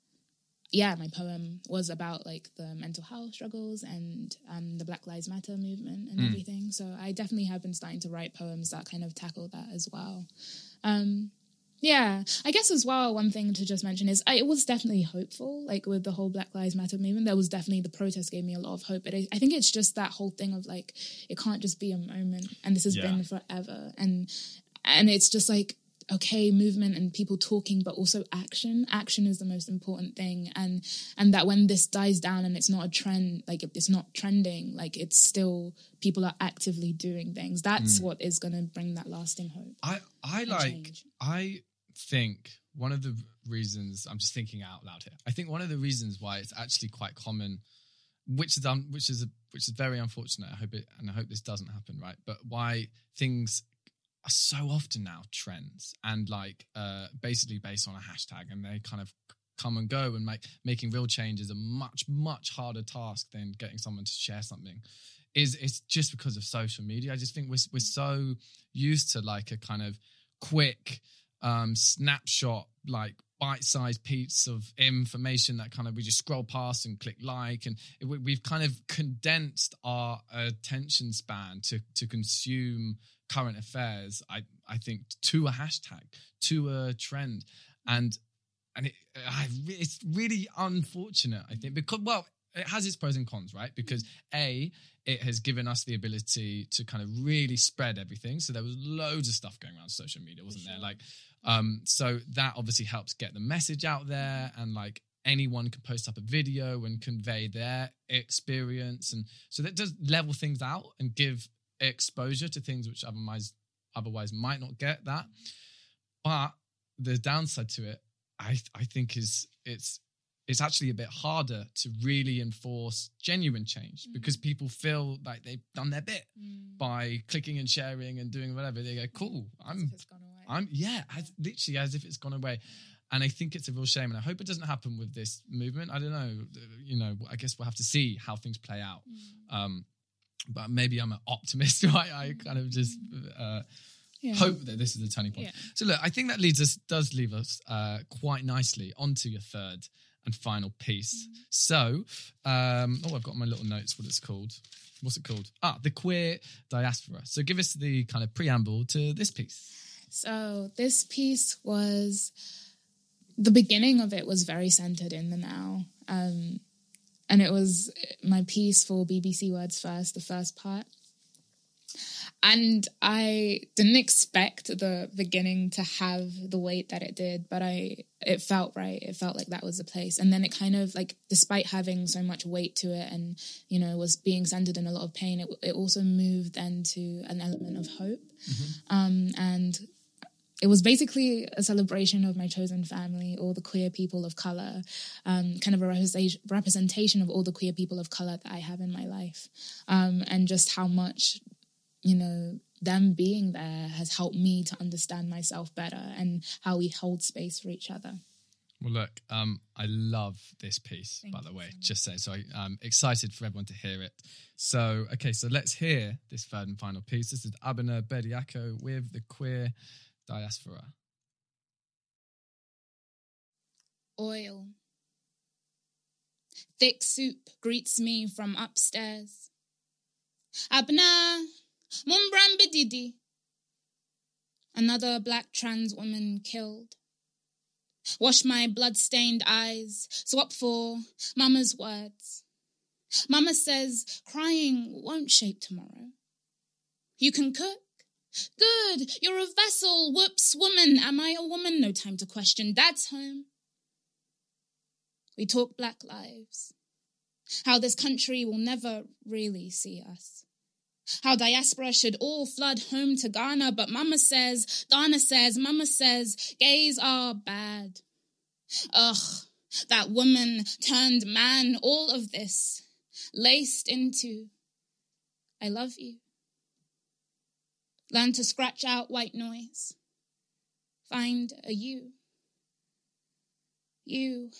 yeah, my poem was about like the mental health struggles and um, the Black Lives Matter movement and everything. So I definitely have been starting to write poems that kind of tackle that as well. Um, yeah, I guess as well, one thing to just mention is I, it was definitely hopeful, like with the whole Black Lives Matter movement. There was definitely the protest gave me a lot of hope. But I, I think it's just that whole thing of like, it can't just be a moment and this has Yeah. been forever. And, and it's just like, okay, movement and people talking, but also action. Action is the most important thing. And, and that when this dies down and it's not a trend, like it's not trending, like it's still, people are actively doing things. That's mm. what is going to bring that lasting hope. I I like change. I think one of the reasons I'm just thinking out loud here. I think one of the reasons why it's actually quite common, which is um, which is a, which is very unfortunate. I hope it and I hope this doesn't happen, right? But why things are so often now trends and like uh basically based on a hashtag and they kind of come and go and make making real change is a much much harder task than getting someone to share something is it's just because of social media i just think we're, we're so used to like a kind of quick um snapshot like bite-sized piece of information that kind of we just scroll past and click like and it, we- we've kind of condensed our attention span to to consume current affairs i i think to a hashtag to a trend. And and it, I, it's really unfortunate i think because well it has its pros and cons right? Because a it has given us the ability to kind of really spread everything. So there was loads of stuff going around social media wasn't there? like um so that obviously helps get the message out there and like anyone can post up a video and convey their experience. And so that does level things out and give exposure to things which otherwise otherwise might not get that. But the downside to it i i think is it's it's actually a bit harder to really enforce genuine change because people feel like they've done their bit by clicking and sharing and doing whatever. They go cool i'm It's gone away. I'm yeah, as, literally as if it's gone away. And I think it's a real shame. And I hope it doesn't happen with this movement. I don't know. You know, I guess we'll have to see how things play out. Um, but maybe I'm an optimist, [laughs] right? I kind of just, uh, Yeah. hope that this is the turning point. Yeah. So look, I think that leads us does leave us uh, quite nicely onto your third and final piece. Mm-hmm. So, um, oh, I've got my little notes. What it's called? What's it called? Ah, the queer diaspora. So, give us the kind of preamble to this piece. So this piece was the beginning of it was very centered in the now. Um, and it was my piece for BBC Words First, the first part. And I didn't expect the beginning to have the weight that it did, but I it felt right. It felt like that was the place. And then it kind of like despite having so much weight to it and you know was being centered in a lot of pain, it it also moved then to an element of hope. Um, and it was basically a celebration of my chosen family, all the queer people of color, um, kind of a representation, of all the queer people of color that I have in my life, um, and just how much, you know, them being there has helped me to understand myself better and how we hold space for each other. Well, look, um, I love this piece, Thank by the way, so just say so. I, I'm excited for everyone to hear it. So, okay, so let's hear this third and final piece. This is Abena Bediako with the queer diaspora. Oil. Thick soup greets me from upstairs. Abna, Mumbram Another black trans woman killed. Wash my blood-stained eyes, swap for Mama's words. Mama says crying won't shape tomorrow. You can cook. Good, you're a vessel. Whoops, woman. Am I a woman? No time to question. Dad's home. We talk black lives. How this country will never really see us. How diaspora should all flood home to Ghana, but Mama says, Ghana says, Mama says, gays are bad. Ugh, that woman turned man, all of this laced into, I love you. Learn to scratch out white noise. Find a you. You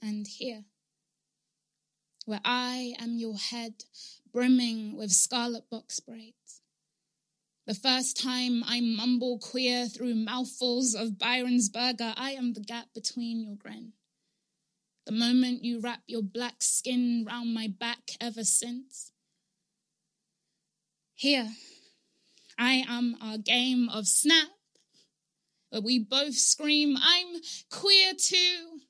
and here, where I am your head brimming with scarlet box braids. The first time I mumble queer through mouthfuls of Byron's burger, I am the gap between your grin. The moment you wrap your black skin round my back ever since. Here, I am our game of snap, where we both scream, I'm queer too.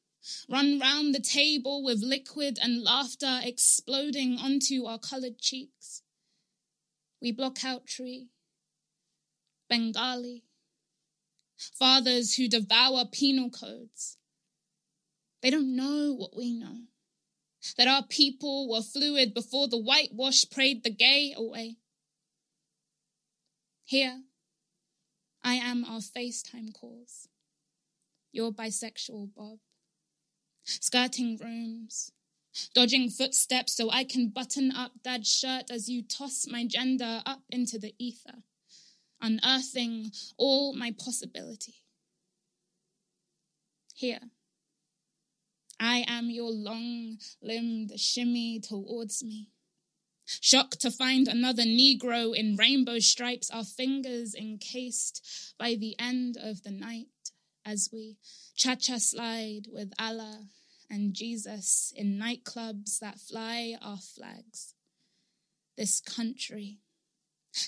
Run round the table with liquid and laughter exploding onto our colored cheeks. We block out tree, Bengali, fathers who devour penal codes. They don't know what we know. That our people were fluid before the whitewash prayed the gay away. Here, I am our FaceTime calls. You're bisexual, Bob. Skirting rooms, dodging footsteps so I can button up dad's shirt as you toss my gender up into the ether, unearthing all my possibility. Here, I am your long limbed shimmy towards me. Shocked to find another Negro in rainbow stripes, our fingers encased by the end of the night as we cha cha slide with Allah and Jesus in nightclubs that fly our flags. This country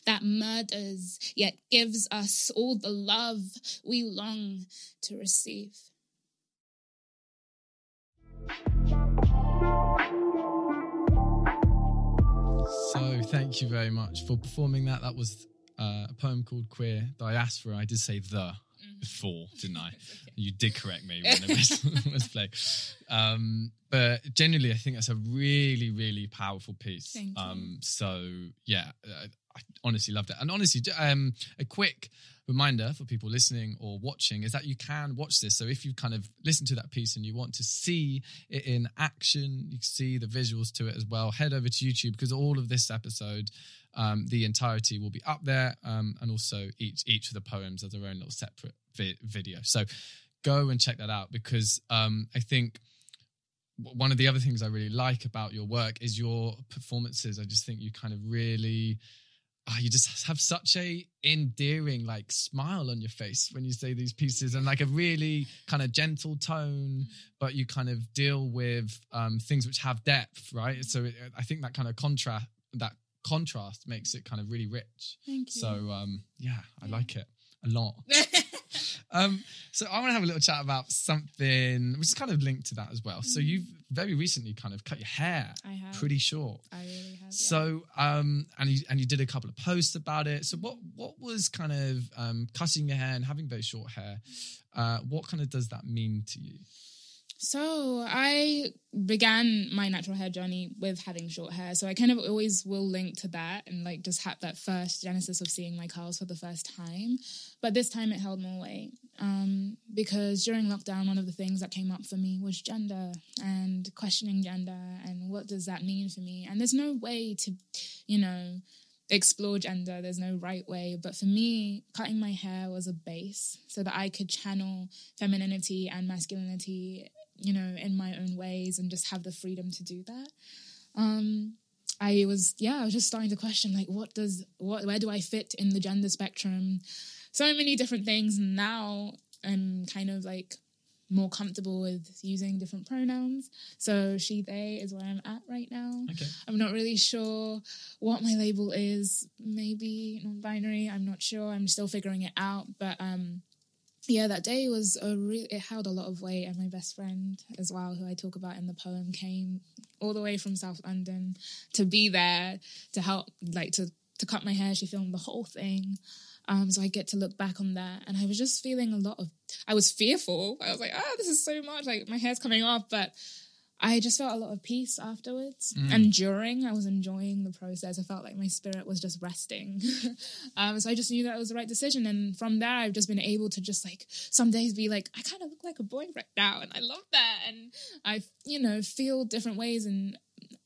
that murders yet gives us all the love we long to receive. So, thank you very much for performing that. That was uh, a poem called Queer Diaspora. I did say the before, didn't I? [laughs] You did correct me when it [laughs] was, [laughs] was played. Um, but generally, I think that's a really, really powerful piece. Thank you. Um, so, yeah, uh, I honestly loved it. And honestly, um, a quick reminder for people listening or watching is that you can watch this. So if you kind of listen to that piece and you want to see it in action, you can see the visuals to it as well. Head over to YouTube because all of this episode, um, the entirety will be up there, um, and also each each of the poems as their own little separate vi- video. So go and check that out because um, I think one of the other things I really like about your work is your performances. I just think you kind of really ah, you just have such a endearing like smile on your face when you say these pieces and like a really kind of gentle tone but you kind of deal with um, things which have depth right? So it, i think that kind of contrast that contrast makes it kind of really rich. Thank you. so um, yeah i like it a lot [laughs] um, so I want to have a little chat about something which is kind of linked to that as well. So you've very recently kind of cut your hair Mm. I have. pretty short. I really have. yeah. So um, and you and you did a couple of posts about it. So what what was kind of um, cutting your hair and having very short hair? Uh, what kind of does that mean to you? So I began my natural hair journey with having short hair. So I kind of always will link to that and like just have that first genesis of seeing my curls for the first time. But this time it held more weight um, because during lockdown, one of the things that came up for me was gender and questioning gender and what does that mean for me. And there's no way to, you know, explore gender. There's no right way. But for me, cutting my hair was a base so that I could channel femininity and masculinity, you know, in my own ways and just have the freedom to do that. Um, I was, yeah, I was just starting to question, like, what does, what, where do I fit in the gender spectrum? So many different things. And now I'm kind of like more comfortable with using different pronouns. So she, they is where I'm at right now. Okay. I'm not really sure what my label is. Maybe non-binary. I'm not sure. I'm still figuring it out. But um, yeah, that day was a real. It held a lot of weight, and my best friend as well, who I talk about in the poem, came all the way from South London to be there to help, like to to cut my hair. She filmed the whole thing. Um, so I get to look back on that, and I was just feeling a lot of. I was fearful. I was like, "Ah, this is so much. Like my hair's coming off," but I just felt a lot of peace afterwards. And during, I was enjoying the process. I felt like my spirit was just resting. [laughs] um, so I just knew that it was the right decision. And from there, I've just been able to just like some days be like, I kind of look like a boy right now. And I love that. And I, you know, feel different ways and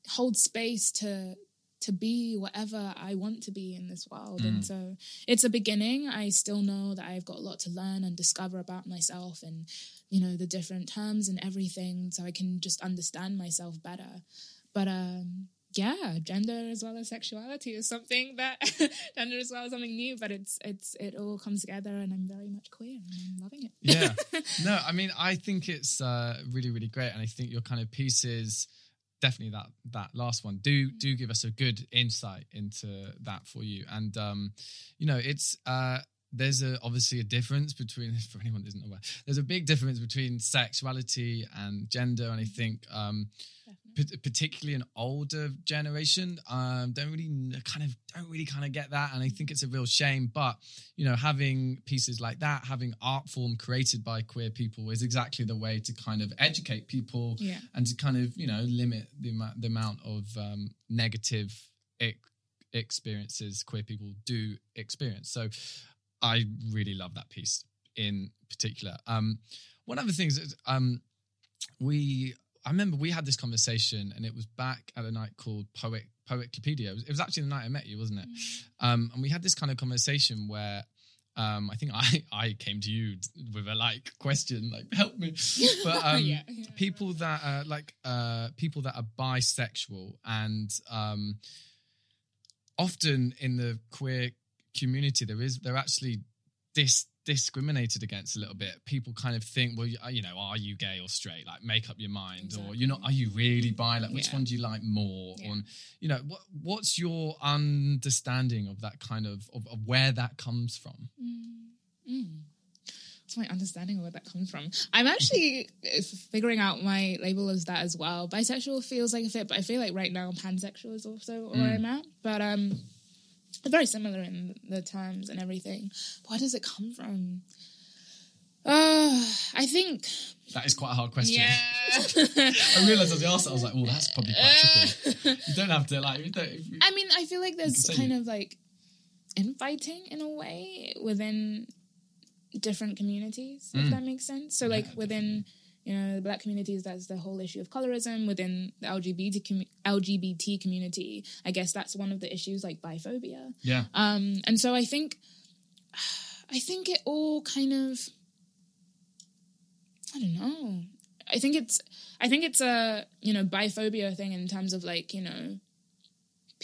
hold space to to be whatever I want to be in this world. And so it's a beginning. I still know that I've got a lot to learn and discover about myself and, you know, the different terms and everything so I can just understand myself better. But um yeah, gender as well as sexuality is something that [laughs] gender as well as something new, but it's it's it all comes together and I'm very much queer and I'm loving it. Yeah. [laughs] no, I mean, I think it's uh, really, really great, and I think your kind of pieces, definitely that that last one, do do give us a good insight into that for you. And um, you know, it's uh, there's a obviously a difference between [laughs] for anyone that isn't aware, there's a big difference between sexuality and gender, and I think um, p- particularly an older generation um, don't really kind of don't really kind of get that and i think it's a real shame but you know having pieces like that having art form created by queer people is exactly the way to kind of educate people Yeah. and to kind of you know limit the amount the amount of um, negative ex- experiences queer people do experience so i really love that piece in particular um one of the things is um we I remember we had this conversation and it was back at a night called Poet Poetclopedia. It was, it was actually the night I met you, wasn't it? Um, and we had this kind of conversation where um, I think I, [laughs] I came to you with a like question, like help me. [laughs] But um, Yeah, yeah. people that are like uh, people that are bisexual and um, often in the queer community there is they're actually dis discriminated against a little bit people kind of think well you you know are you gay or straight like make up your mind or you're not are you really bi like which Yeah. one do you like more Yeah. or you know what what's your understanding of that kind of of, of where that comes from That's my understanding of where that comes from. I'm actually uh, figuring out my label as that as well. Bisexual feels like a fit, but I feel like right now pansexual is also where I'm at. But um, very similar in the terms and everything. Where does it come from? Uh, I think that is quite a hard question yeah. [laughs] I realized as I asked it, I was like, oh, that's probably quite tricky. You don't have to like. You don't, you, I mean, I feel like there's kind you. of like infighting in a way within different communities, Mm. if that makes sense. So, like within you know the black communities, that's the whole issue of colorism. Within the LGBT commu- LGBT community, I guess that's one of the issues, like biphobia. yeah, Um, and so I think, I think it all kind of, I don't know. I think it's, I think it's a you know biphobia thing in terms of like you know,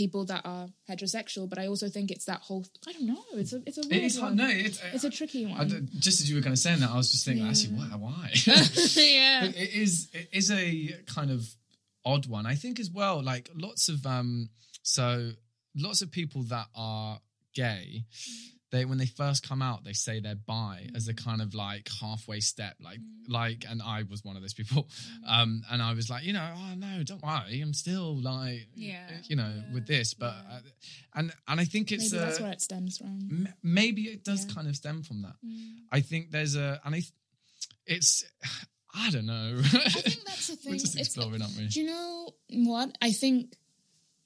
people that are heterosexual, but I also think it's that whole. I don't know. It's a it's a weird It is hard. one. No, it's, It's a tricky I one. d- just as you were kind of saying that, I was just thinking, Yeah. actually, why? Why? [laughs] [laughs] yeah. But it is it is a kind of odd one i think as well like lots of um so lots of people that are gay they when they first come out they say they're bi as a kind of like halfway step like like and i was one of those people um and i was like you know oh no don't worry i'm still like Yeah. you know with this but yeah. uh, and and i think it's Maybe uh, that's where it stems from. m- maybe it does Yeah. kind of stem from that Mm. i think there's a and i th- it's [sighs] i don't know I think [laughs] that's the thing. we're just It's- exploring aren't we Do you know what? I think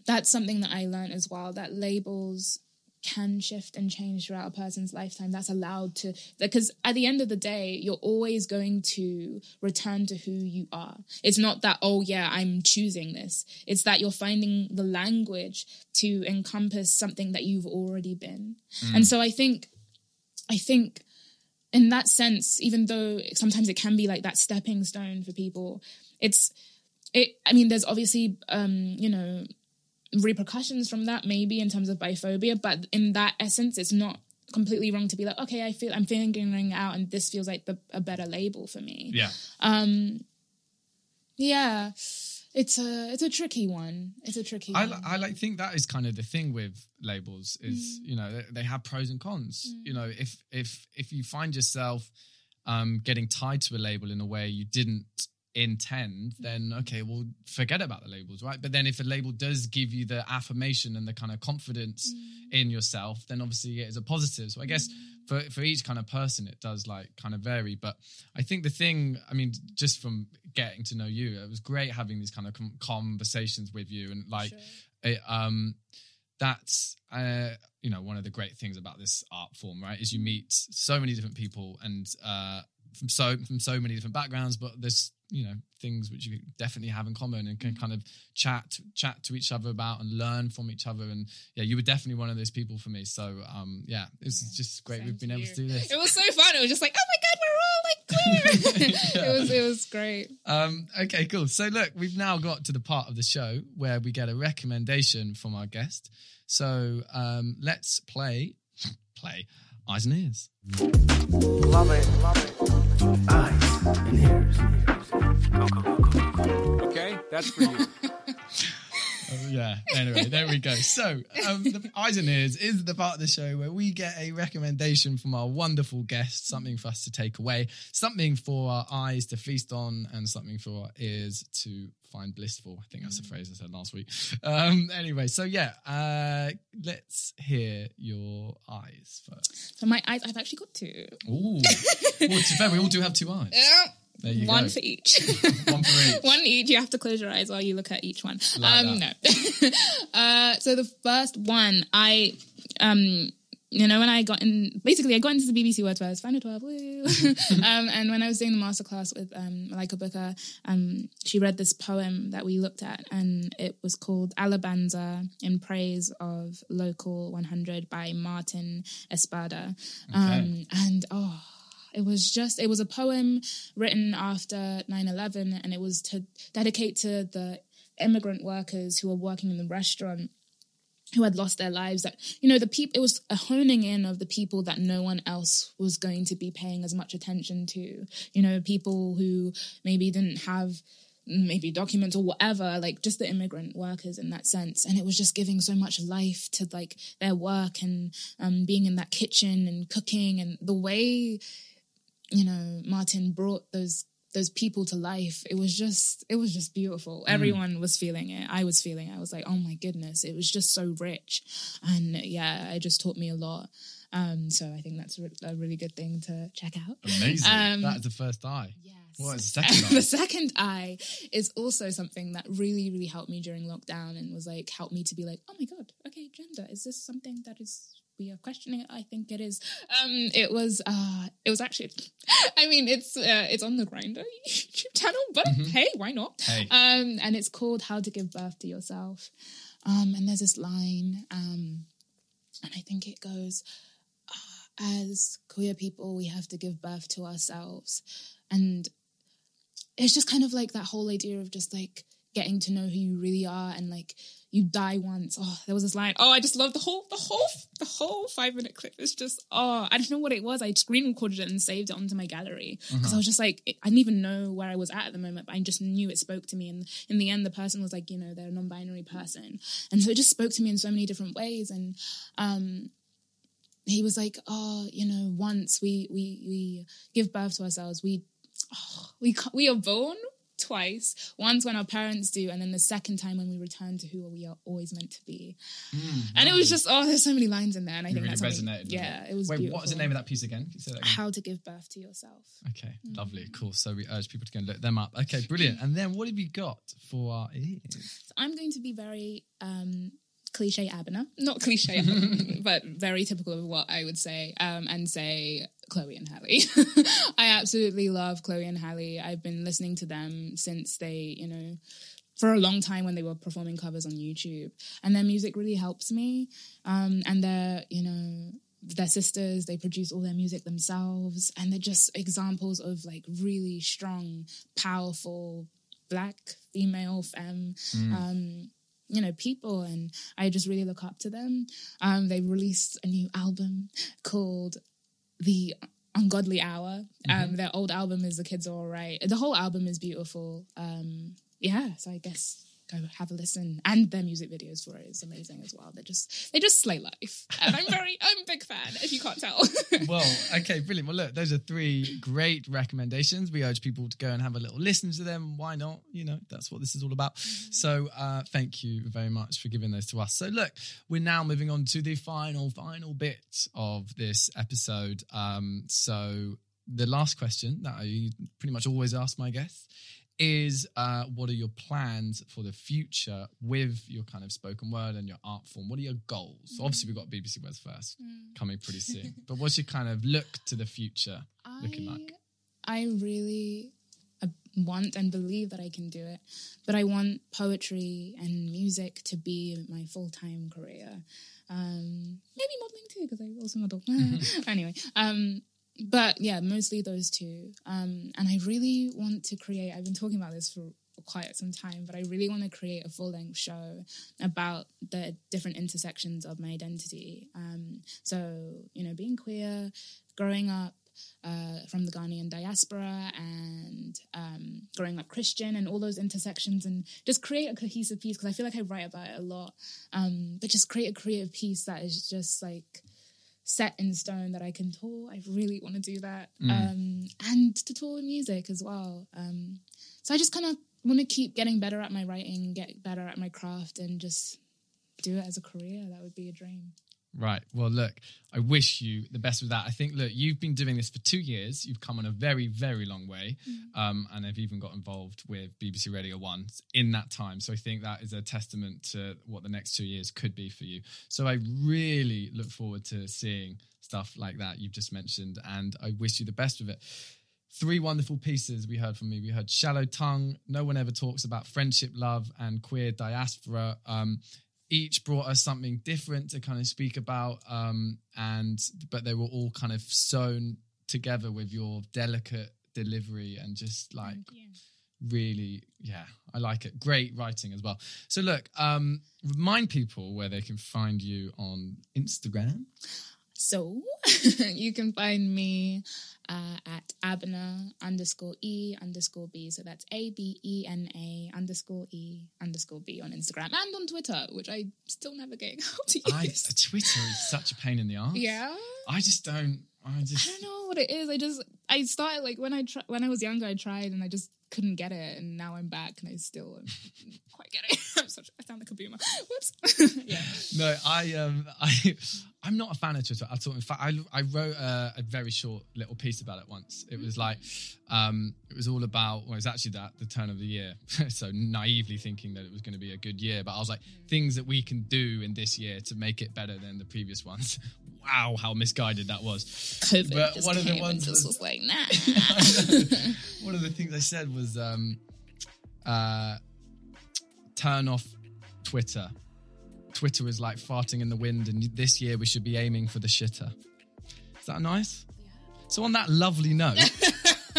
that's something that I learned as well. That labels can shift and change throughout a person's lifetime. That's allowed to because at the end of the day, you're always going to return to who you are. It's not that oh yeah, I'm choosing this. It's that you're finding the language to encompass something that you've already been. And so I think I think in that sense, even though sometimes it can be like that stepping stone for people, it's it. I mean, there's obviously um, you know repercussions from that maybe in terms of biphobia, but in that essence, it's not completely wrong to be like, okay, I feel I'm figuring out, and this feels like the, a better label for me. yeah Um, yeah, it's a it's a tricky one. It's a tricky. I, I like think that is kind of the thing with labels is Mm. you know they, they have pros and cons. You know if if if you find yourself um, getting tied to a label in a way you didn't intend, then okay, well forget about the labels, right? But then if a label does give you the affirmation and the kind of confidence in yourself, then obviously it is a positive. So I guess for for each kind of person, it does like kind of vary. But I think the thing, I mean, just from getting to know you, it was great having these kind of conversations with you and like it, um that's uh you know one of the great things about this art form right is you meet so many different people and uh from so from so many different backgrounds but there's you know things which you definitely have in common and can kind of chat chat to each other about and learn from each other and yeah you were definitely one of those people for me so um yeah this is just great Same we've been to able you. to do this It was so fun. It was just like, oh my god, we're all like clear. [laughs] it was it was great. Um, okay, cool. So look, we've now got to the part of the show where we get a recommendation from our guest. So um, let's play [laughs] play eyes and ears. Love it, love it. Eyes and ears. Okay, that's for you. [laughs] Oh, yeah. Anyway, there we go. So um, the eyes and ears is the part of the show where we get a recommendation from our wonderful guest, something for us to take away, something for our eyes to feast on, and something for our ears to find blissful. I think that's the phrase I said last week. Um, anyway, so yeah, uh, let's hear your eyes first. So my eyes, I've actually got two. Ooh. well, to be fair, we all do have two eyes. [laughs] You one go. for each. [laughs] One for each. [laughs] one each. You have to close your eyes while you look at each one. Like um, no. [laughs] uh, so the first one, I, um, you know, when I got in, basically, I got into the BBC Words First, Final 12, woo. um, and when I was doing the masterclass with um, Malika Booker, um, she read this poem that we looked at, and it was called Alabanza in Praise of Local 100 by Martin Espada. Um, and oh, it was just, it was a poem written after 9 11, and it was to dedicate to the immigrant workers who were working in the restaurant who had lost their lives that you know the people it was a honing in of the people that no one else was going to be paying as much attention to. You know people who maybe didn't have maybe documents or whatever like just the immigrant workers in that sense. And it was just giving so much life to like their work and um, being in that kitchen and cooking and the way you know martin brought those those people to life it was just it was just beautiful everyone was feeling it i was feeling it i was like oh my goodness it was just so rich and yeah it just taught me a lot um so i think that's a really good thing to check out Amazing. Um, That's the first eye. Yes. What is the [laughs] second eye? the second eye is also something that really, really helped me during lockdown and was like helped me to be like, oh my god, okay, gender is this something that is we are questioning it? I think it is. Um, it was. Uh, it was actually. [laughs] I mean, it's uh, it's on the Grindr YouTube channel, but hey, why not? Hey. Um, and it's called How to Give Birth to Yourself. Um, and there's this line, um, and I think it goes, uh, as queer people, we have to give birth to ourselves, and it's just kind of like that whole idea of just like getting to know who you really are and like you die once. Oh, there was this line. Oh, I just love the whole, the whole, the whole five minute clip. It's just, oh, I don't know what it was. I screen recorded it and saved it onto my gallery because I was just like, I didn't even know where I was at at the moment, but I just knew it spoke to me. And in the end, the person was like, you know, they're a non-binary person, and so it just spoke to me in so many different ways. And um, he was like, oh, you know, once we we we give birth to ourselves, we oh, we we are born twice. Once when our parents do, and then the second time when we return to who we are always meant to be. and it was just oh, there's so many lines in there, and I It think really that's resonated. Yeah, it was. Wait, beautiful. what was the name of that piece again? You that again? How to give birth to yourself. Okay, lovely, cool. So we urge people to go and look them up. Okay, brilliant. [laughs] And then what have you got for our ears? So I'm going to be very um, cliche Abena, not cliche, [laughs] but very typical of what I would say, um, and say Chloe and Halle. [laughs] I absolutely love Chloe and Halle. I've been listening to them since they, you know, for a long time when they were performing covers on YouTube, and their music really helps me. Um, and they're, you know, they're sisters. They produce all their music themselves, and they're just examples of like really strong, powerful black female femme um you know people and i just really look up to them. Um they released a new album called the ungodly hour. Um their old album is the kids are all right. The whole album is beautiful. Um yeah so i guess go have a listen and their music videos for it is amazing as well they're just they just slay life and i'm very [laughs] i'm a big fan if you can't tell [laughs] well, okay, brilliant. Well, look, those are three great recommendations. We urge people to go and have a little listen to them. Why not? You know, that's what this is all about. So, uh, thank you very much for giving those to us. So, look, we're now moving on to the final, final bit of this episode. Um, so, the last question that I pretty much always ask my guests is uh, what are your plans for the future with your kind of spoken word and your art form? What are your goals? So obviously, we've got BBC Words First coming pretty [laughs] soon, but what's your kind of look to the future looking like? I really uh, want and believe that I can do it, but I want poetry and music to be my full time career. Um, maybe modeling too, because I also model. [laughs] [laughs] anyway, um, but yeah, mostly those two. Um, and I really want to create. I've been talking about this for quite some time, but I really want to create a full length show about the different intersections of my identity. Um, so, you know, being queer, growing up uh, from the Ghanaian diaspora, and um, growing up Christian, and all those intersections, and just create a cohesive piece because I feel like I write about it a lot, um, but just create a creative piece that is just like set in stone that I can tour. I really want to do that. Um, and to tour with music as well. Um, so I just kind of want to keep getting better at my writing, get better at my craft, and just do it as a career. That would be a dream. Right. Well, look, I wish you the best with that. I think, look, you've been doing this for two years. You've come on a very, very long way. Um, and have even got involved with BBC Radio 1 in that time. So I think that is a testament to what the next two years could be for you. So I really look forward to seeing stuff like that you've just mentioned. And I wish you the best with it. Three wonderful pieces we heard from me. We heard Shallow Tongue, No One Ever Talks About Friendship, Love, and Queer Diaspora. Um, each brought us something different to kind of speak about um and but they were all kind of sewn together with your delicate delivery and just like really yeah i like it. Great writing as well. So look um remind people where they can find you on instagram So [laughs] you can find me uh, at Abena underscore E underscore B. So that's A B E N A underscore E underscore B on Instagram and on Twitter, which I still never getting how to I, use. twitter is such a pain in the ass yeah. i just don't i just. I don't know what it is. I just I started like when I try, when I was younger, I tried and I just couldn't get it, and now I'm back and I still [laughs] quite get it. [laughs] I'm such I sound like a boomer. [laughs] Whoops. yeah. no, I um, I, I'm not a fan of Twitter at all. In fact, I I wrote a, a very short little piece about it once. It was like, um, it was all about. Well, it was actually that the turn of the year. so naively thinking that it was going to be a good year, but I was like, things that we can do in this year to make it better than the previous ones. Wow, how misguided that was. COVID But one of the ones was- was like, nah. One of the things I said was um, uh, turn off Twitter. Twitter is like farting in the wind, and this year we should be aiming for the shitter. Is that nice? So on that lovely note, [laughs]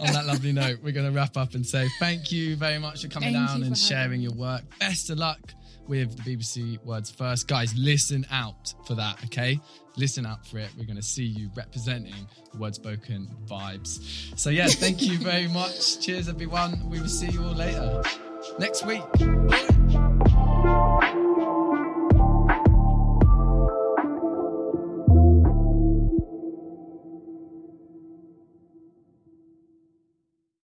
on that lovely note, we're going to wrap up and say thank you very much for coming Thank down and sharing me. your work. Best of luck with the BBC Words First. Guys, listen out for that, okay? Listen out for it. We're going to see you representing the word spoken vibes. So, yeah, thank you [laughs] very much. Cheers, everyone. We will see you all later next week.